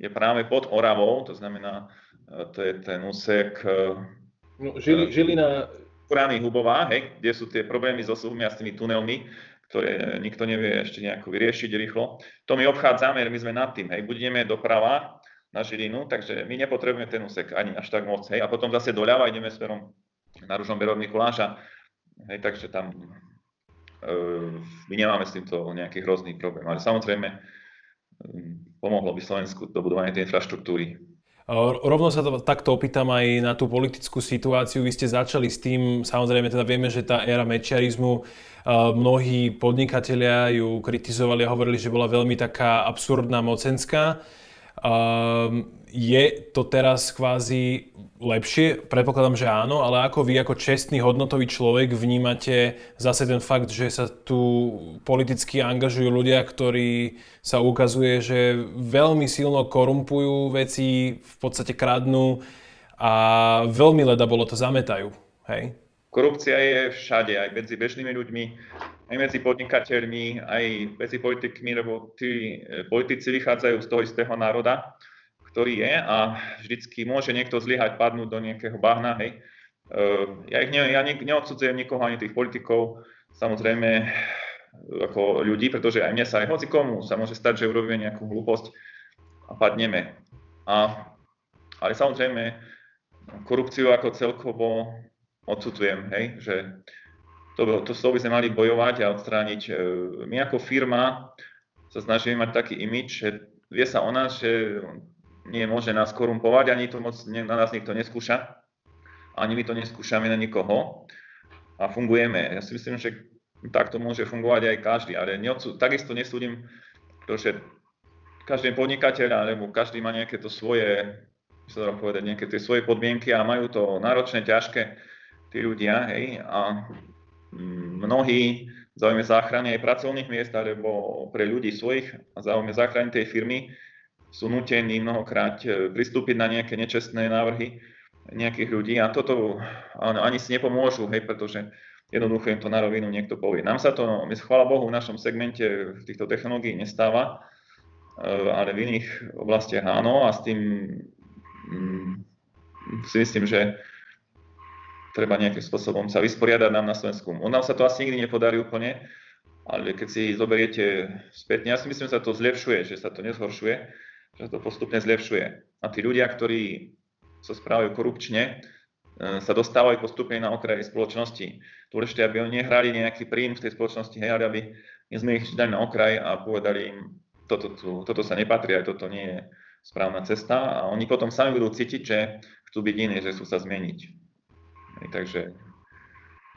je práve pod Oravou, to znamená, e, to je ten úsek e, no, Žili, Žilina... Kurány Hubová, hej, kde sú tie problémy so súhmi a s tými tunelmi, ktoré nikto nevie ešte nejako vyriešiť rýchlo. To my obchádzame, my sme nad tým, hej, budeme doprava na Žilinu, takže my nepotrebujeme ten úsek ani až tak moc, hej, a potom zase doľava ideme smerom na Ružomberok Mikuláša, hej, takže tam e, my nemáme s týmto nejaký hrozný problém, ale samozrejme pomohlo by Slovensku do budovania tej infraštruktúry. Rovno sa to, takto opýtam aj na tú politickú situáciu. Vy ste začali s tým, samozrejme teda vieme, že tá éra mečiarizmu, mnohí podnikatelia ju kritizovali a hovorili, že bola veľmi taká absurdná mocenská. Je to teraz kvázi lepšie? Predpokladám, že áno, ale ako vy ako čestný hodnotový človek vnímate zase ten fakt, že sa tu politicky angažujú ľudia, ktorí sa ukazuje, že veľmi silno korumpujú veci, v podstate kradnú a veľmi leda bolo to zametajú. Hej? Korupcia je všade, aj medzi bežnými ľuďmi, aj medzi podnikateľmi, aj medzi politikmi, lebo tí e, politici vychádzajú z toho istého národa ktorý je a vždycky môže niekto zlyhať, padnúť do nejakého bahna, hej. Ehm, ja, ich ne, ja ne, neodsudzujem nikoho, ani tých politikov, samozrejme ako ľudí, pretože aj mne sa, aj hoci komu sa môže stať, že urobíme nejakú hlúposť a padneme. A, ale samozrejme korupciu ako celkovo odsudzujem, hej, že to, to, to by sme mali bojovať a odstrániť. Ehm, my ako firma sa snažíme mať taký imič, že vie sa o nás, že nie môže nás korumpovať, ani to moc na nás nikto neskúša, ani my to neskúšame na nikoho. A fungujeme. Ja si myslím, že takto môže fungovať aj každý, ale neodsú, takisto nesúdim, pretože každý podnikateľ, alebo každý má nejaké to svoje, sa dá povedať, nejaké tie svoje podmienky a majú to náročné, ťažké tí ľudia, hej, a mnohí záujme záchrany aj pracovných miest, alebo pre ľudí svojich a záujme záchrany tej firmy sú nutení mnohokrát e, pristúpiť na nejaké nečestné návrhy nejakých ľudí a toto ani si nepomôžu, hej, pretože jednoducho im to na rovinu niekto povie. Nám sa to, my chvála Bohu, v našom segmente v týchto technológií nestáva, e, ale v iných oblastiach áno a s tým mm, si myslím, že treba nejakým spôsobom sa vysporiadať nám na Slovensku. Nám sa to asi nikdy nepodarí úplne, ale keď si zoberiete spätne, ja si myslím, že sa to zlepšuje, že sa to nezhoršuje, že to postupne zlepšuje. A tí ľudia, ktorí sa správajú korupčne, e, sa dostávajú postupne na okraj spoločnosti. Dôležité, aby oni nehrali nejaký príjm v tej spoločnosti, hej, ale aby sme ich dali na okraj a povedali im, toto, toto, toto sa nepatrí, aj toto nie je správna cesta a oni potom sami budú cítiť, že chcú byť iní, že chcú sa zmeniť. Hej, takže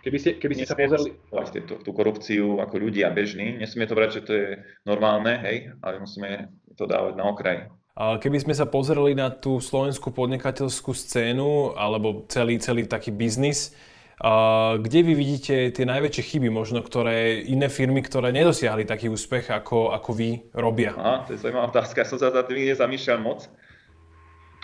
Keby ste, keby ste sa pozreli... Tú, tú korupciu ako ľudia bežní, nesmieme to brať, že to je normálne, hej, ale musíme to dávať na okraj. Keby sme sa pozreli na tú slovenskú podnikateľskú scénu alebo celý, celý taký biznis, kde vy vidíte tie najväčšie chyby možno, ktoré iné firmy, ktoré nedosiahli taký úspech, ako, ako vy robia? Aha, to je zaujímavá otázka, ja som sa za tým nezamýšľal moc.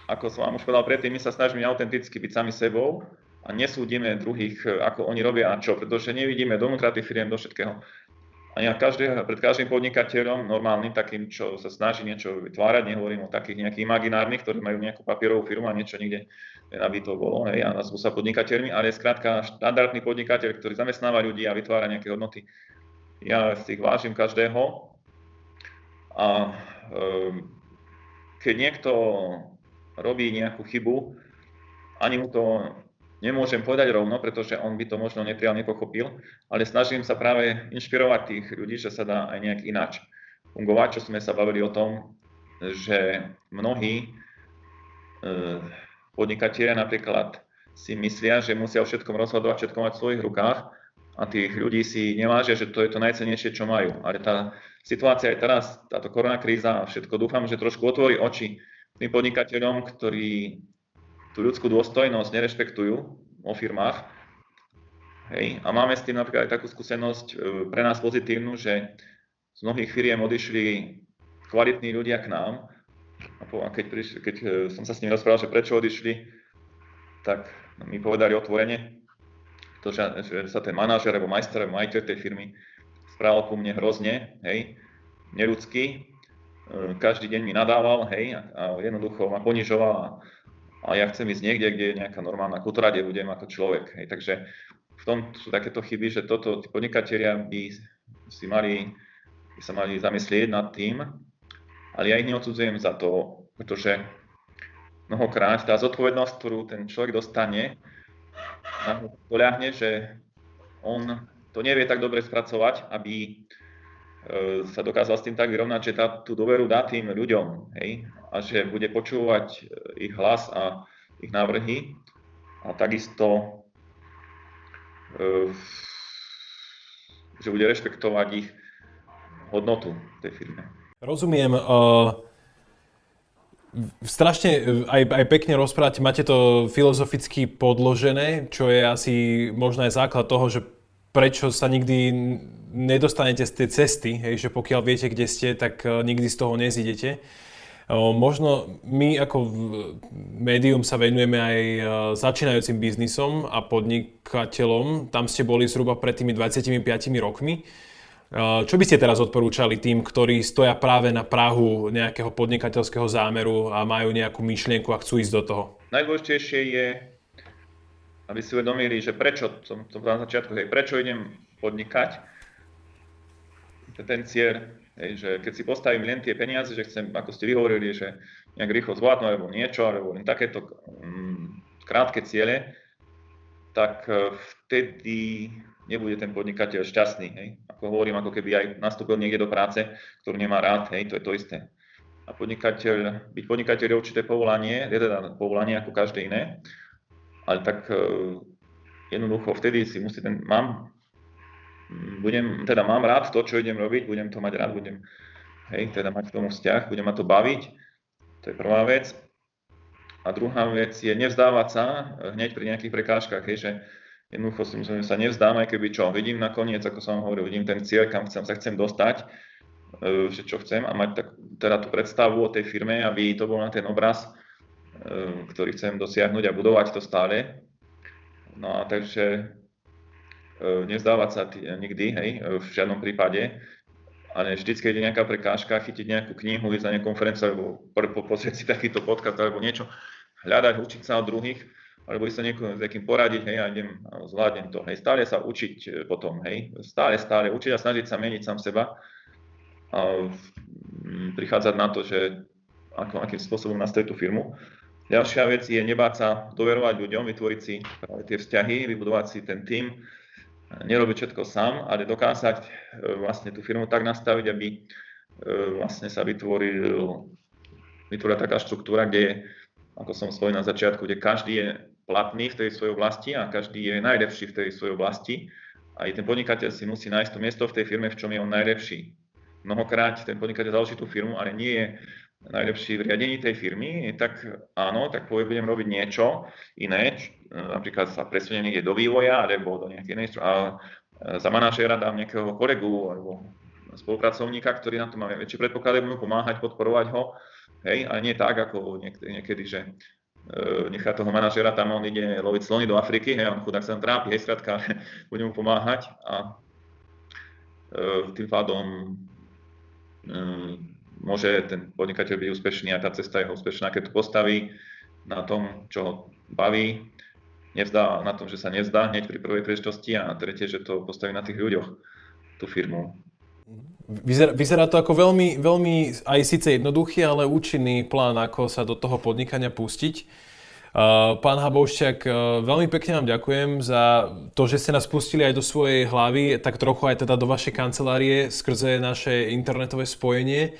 Ako som vám už povedal predtým, my sa snažíme autenticky byť sami sebou a nesúdime druhých, ako oni robia a čo, pretože nevidíme donútra tých firiem do všetkého. A ja každý, pred každým podnikateľom, normálnym, takým, čo sa snaží niečo vytvárať, nehovorím o takých nejakých imaginárnych, ktorí majú nejakú papierovú firmu a niečo niekde, aby to bolo, hej, a nazvú sa podnikateľmi, ale je skrátka štandardný podnikateľ, ktorý zamestnáva ľudí a vytvára nejaké hodnoty. Ja si ich vážim každého a um, keď niekto robí nejakú chybu, ani mu to nemôžem povedať rovno, pretože on by to možno neprijal, nepochopil, ale snažím sa práve inšpirovať tých ľudí, že sa dá aj nejak ináč fungovať, čo sme sa bavili o tom, že mnohí e, podnikatelia napríklad si myslia, že musia o všetkom rozhodovať, všetko mať v svojich rukách a tých ľudí si nevážia, že to je to najcenejšie, čo majú. Ale tá situácia je teraz, táto koronakríza a všetko, dúfam, že trošku otvorí oči tým podnikateľom, ktorí tú ľudskú dôstojnosť nerešpektujú vo firmách. Hej. A máme s tým napríklad aj takú skúsenosť e, pre nás pozitívnu, že z mnohých firiem odišli kvalitní ľudia k nám. A keď, prišli, keď e, som sa s nimi rozprával, že prečo odišli, tak mi povedali otvorene, to, že, sa ten manažer alebo majster alebo majiteľ tej firmy správal ku mne hrozne, hej, neludský, e, každý deň mi nadával, hej, a jednoducho ma ponižoval ale ja chcem ísť niekde, kde je nejaká normálna kultúra, kde budem ako človek. Hej. Takže v tom sú takéto chyby, že toto tí podnikatelia by si mali, by sa mali zamyslieť nad tým, ale ja ich neodsudzujem za to, pretože mnohokrát tá zodpovednosť, ktorú ten človek dostane, poľahne, že on to nevie tak dobre spracovať, aby sa dokázal s tým tak vyrovnať, že tá, tú dôveru dá tým ľuďom, hej, a že bude počúvať ich hlas a ich návrhy a takisto, že bude rešpektovať ich hodnotu tej firme. Rozumiem. Uh, strašne aj, aj pekne rozprávate, máte to filozoficky podložené, čo je asi možno aj základ toho, že prečo sa nikdy nedostanete z tej cesty, hej, že pokiaľ viete, kde ste, tak nikdy z toho nezidete. Možno my ako médium sa venujeme aj uh, začínajúcim biznisom a podnikateľom. Tam ste boli zhruba pred tými 25 rokmi. Eh, čo by ste teraz odporúčali tým, ktorí stoja práve na Prahu nejakého podnikateľského zámeru a majú nejakú myšlienku a chcú ísť do toho? Najdôležitejšie je, aby si uvedomili, že prečo, som to na začiatku, hej, prečo idem podnikať, ten cieľ, hej, že keď si postavím len tie peniaze, že chcem, ako ste vyhovorili, že nejak rýchlo zvládnu alebo niečo, alebo len takéto um, krátke ciele, tak eh, vtedy nebude ten podnikateľ šťastný. Hej? Ako hovorím, ako keby aj nastúpil niekde do práce, ktorú nemá rád, hej, to je to isté. A podnikateľ, byť podnikateľ je určité povolanie, je teda povolanie ako každé iné, ale tak uh, jednoducho vtedy si musí ten, mám, budem, teda mám rád to, čo idem robiť, budem to mať rád, budem, hej, teda mať k tomu vzťah, budem ma to baviť, to je prvá vec. A druhá vec je nevzdávať sa hneď pri nejakých prekážkach, hej, že Jednoducho si myslím, že sa nevzdám, aj keby čo. Vidím nakoniec, ako som hovoril, vidím ten cieľ, kam chcem, sa chcem dostať, e, že čo chcem a mať tak, teda tú predstavu o tej firme, aby to bol na ten obraz, e, ktorý chcem dosiahnuť a budovať to stále. No a takže e, nevzdávať sa tý, nikdy, hej, v žiadnom prípade, ale vždy, keď je nejaká prekážka, chytiť nejakú knihu, ísť na nejakú konferenciu, alebo pozrieť si takýto podcast, alebo niečo, hľadať, učiť sa od druhých, alebo sa niekoho s niekým poradiť, hej, a idem, a zvládnem to, hej, stále sa učiť e, potom, hej, stále, stále učiť a snažiť sa meniť sám seba a prichádzať na to, že ako, akým spôsobom nastaviť tú firmu. Ďalšia vec je nebáť sa doverovať ľuďom, vytvoriť si tie vzťahy, vybudovať si ten tým, nerobiť všetko sám, ale dokázať e, vlastne tú firmu tak nastaviť, aby e, vlastne sa vytvoril, vytvorila taká štruktúra, kde je, ako som svoj na začiatku, kde každý je platný v tej svojej oblasti a každý je najlepší v tej svojej oblasti. A ten podnikateľ si musí nájsť to miesto v tej firme, v čom je on najlepší. Mnohokrát ten podnikateľ založí tú firmu, ale nie je najlepší v riadení tej firmy, tak áno, tak povie, budem robiť niečo iné, napríklad sa presuniem niekde do vývoja alebo do nejakej inej, a za manažéra dám nejakého kolegu alebo spolupracovníka, ktorý na to má väčšie predpoklady, budú pomáhať, podporovať ho, hej, ale nie tak, ako niekedy, že E, nechá toho manažera tam, on ide loviť slony do Afriky, hej, on chudák sa tam trápi, hej, skratka, bude mu pomáhať a e, tým pádom e, môže ten podnikateľ byť úspešný a tá cesta je úspešná, keď to postaví na tom, čo ho baví, nevzdá na tom, že sa nevzdá hneď pri prvej príležitosti a tretie, že to postaví na tých ľuďoch, tú firmu. Vyzerá, vyzerá to ako veľmi, veľmi aj síce jednoduchý, ale účinný plán, ako sa do toho podnikania pustiť. Uh, pán Haboušťak, uh, veľmi pekne vám ďakujem za to, že ste nás pustili aj do svojej hlavy, tak trochu aj teda do vašej kancelárie skrze naše internetové spojenie.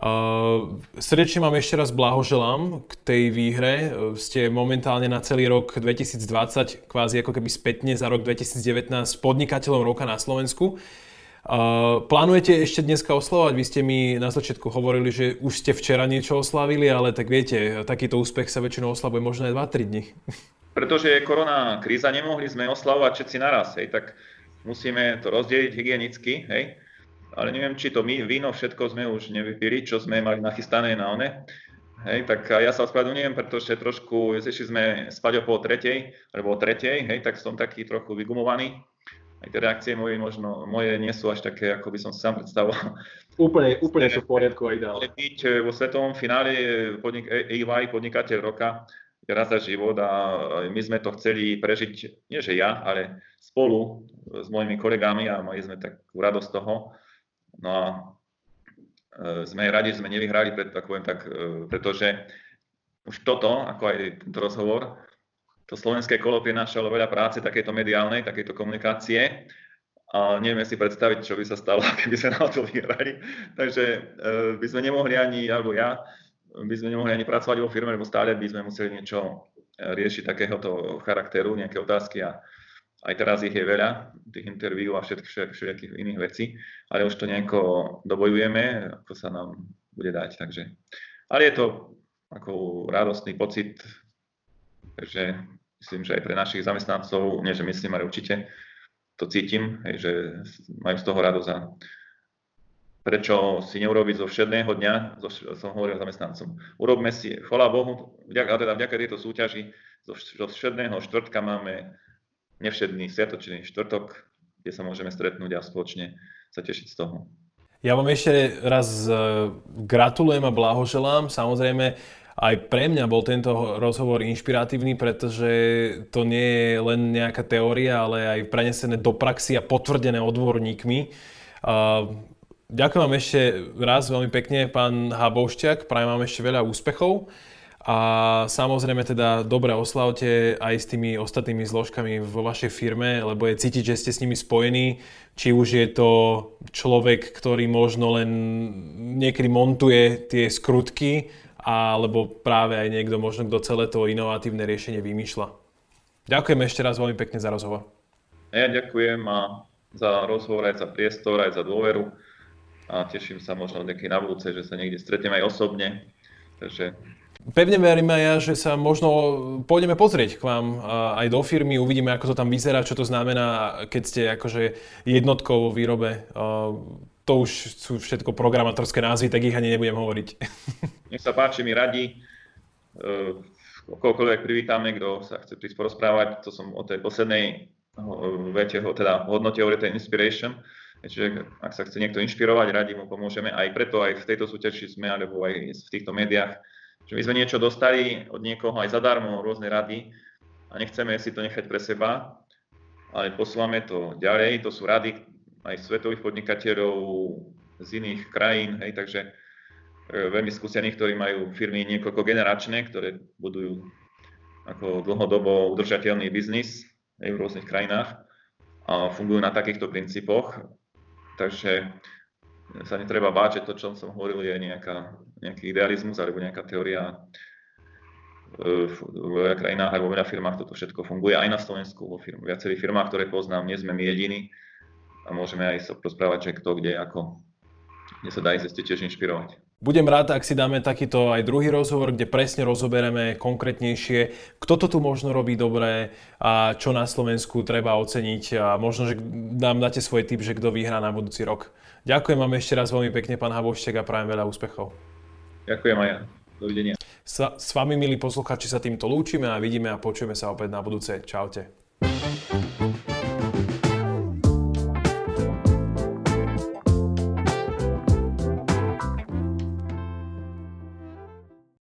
Uh, srdečne vám ešte raz blahoželám k tej výhre. Ste momentálne na celý rok 2020, kvázi ako keby spätne za rok 2019 podnikateľom roka na Slovensku. Uh, plánujete ešte dneska oslavovať? Vy ste mi na začiatku hovorili, že už ste včera niečo oslavili, ale tak viete, takýto úspech sa väčšinou oslavuje možno aj 2-3 dní. Pretože je korona kríza, nemohli sme oslavovať všetci naraz, hej, tak musíme to rozdeliť hygienicky, hej. Ale neviem, či to my, víno, všetko sme už nevypili, čo sme mali nachystané na one. Hej, tak ja sa ospravedlňujem, pretože trošku, ešte sme spať o pol tretej, alebo o tretej, hej, tak som taký trochu vygumovaný aj tie reakcie moje, možno, moje nie sú až také, ako by som si sám predstavoval. Úplne, úplne sú v poriadku a ideálne. Byť eh, vo svetovom finále podnik, EY podnikateľ roka je raz za život a my sme to chceli prežiť, nie že ja, ale spolu s mojimi kolegami a mali sme takú radosť toho. No a eh, sme radi, že sme nevyhrali, pred, tak poviem tak, eh, pretože už toto, ako aj tento rozhovor, to slovenské kolo prinášalo veľa práce takejto mediálnej, takejto komunikácie a nevieme si predstaviť, čo by sa stalo, keby sme na to vyhrali. Takže uh, by sme nemohli ani, alebo ja, by sme nemohli ani pracovať vo firme, lebo stále by sme museli niečo riešiť takéhoto charakteru, nejaké otázky a aj teraz ich je veľa, tých interviú a všetkých, všetkých iných vecí, ale už to nejako dobojujeme, ako sa nám bude dať. Takže. Ale je to ako radostný pocit, že myslím, že aj pre našich zamestnancov, nie že myslím, ale určite, to cítim, hej, že majú z toho radosť a prečo si neurobiť zo všedného dňa, zo, som hovoril zamestnancom, urobme si, chvala Bohu, vďaka, teda vďaka tejto súťaži, zo, zo všedného štvrtka máme nevšedný sviatočný štvrtok, kde sa môžeme stretnúť a spoločne sa tešiť z toho. Ja vám ešte raz e, gratulujem a blahoželám. Samozrejme, aj pre mňa bol tento rozhovor inšpiratívny, pretože to nie je len nejaká teória, ale aj prenesené do praxi a potvrdené odborníkmi. Ďakujem vám ešte raz veľmi pekne, pán Haboušťak. Prajem vám ešte veľa úspechov. A samozrejme teda dobre oslavte aj s tými ostatnými zložkami vo vašej firme, lebo je cítiť, že ste s nimi spojení. Či už je to človek, ktorý možno len niekedy montuje tie skrutky alebo práve aj niekto možno, kto celé to inovatívne riešenie vymýšľa. Ďakujem ešte raz veľmi pekne za rozhovor. Ja ďakujem a za rozhovor, aj za priestor, aj za dôveru a teším sa možno niekedy na budúce, že sa niekde stretneme aj osobne. Takže Pevne verím aj ja, že sa možno pôjdeme pozrieť k vám aj do firmy, uvidíme, ako to tam vyzerá, čo to znamená, keď ste akože jednotkou vo výrobe to už sú všetko programátorské názvy, tak ich ani nebudem hovoriť. Nech sa páči, mi radi. Uh, kohokoľvek privítame, kto sa chce prísť porozprávať, to som o tej poslednej vete, teda hodnote tej inspiration. Čiže ak sa chce niekto inšpirovať, radi mu pomôžeme. Aj preto aj v tejto súťaži sme, alebo aj v týchto médiách, že my sme niečo dostali od niekoho aj zadarmo, rôzne rady a nechceme si to nechať pre seba, ale posúvame to ďalej. To sú rady, aj svetových podnikateľov z iných krajín, hej, takže e, veľmi skúsení, ktorí majú firmy niekoľko generačné, ktoré budujú ako dlhodobo udržateľný biznis hej, v rôznych krajinách a fungujú na takýchto princípoch. Takže sa netreba báť, že to, čo som hovoril, je nejaká, nejaký idealizmus alebo nejaká teória e, v veľa krajinách alebo v veľa firmách toto všetko funguje aj na Slovensku, vo firm, viacerých firmách, ktoré poznám, nie sme my jediní a môžeme aj sa rozprávať, že kto, kde, ako, kde sa dá ísť tiež inšpirovať. Budem rád, ak si dáme takýto aj druhý rozhovor, kde presne rozoberieme konkrétnejšie, kto to tu možno robí dobre a čo na Slovensku treba oceniť a možno, že nám dáte svoj tip, že kto vyhrá na budúci rok. Ďakujem vám ešte raz veľmi pekne, pán Havoštek a prajem veľa úspechov. Ďakujem aj ja. Dovidenia. Sa, s vami, milí posluchači, sa týmto lúčime a vidíme a počujeme sa opäť na budúce. Čaute.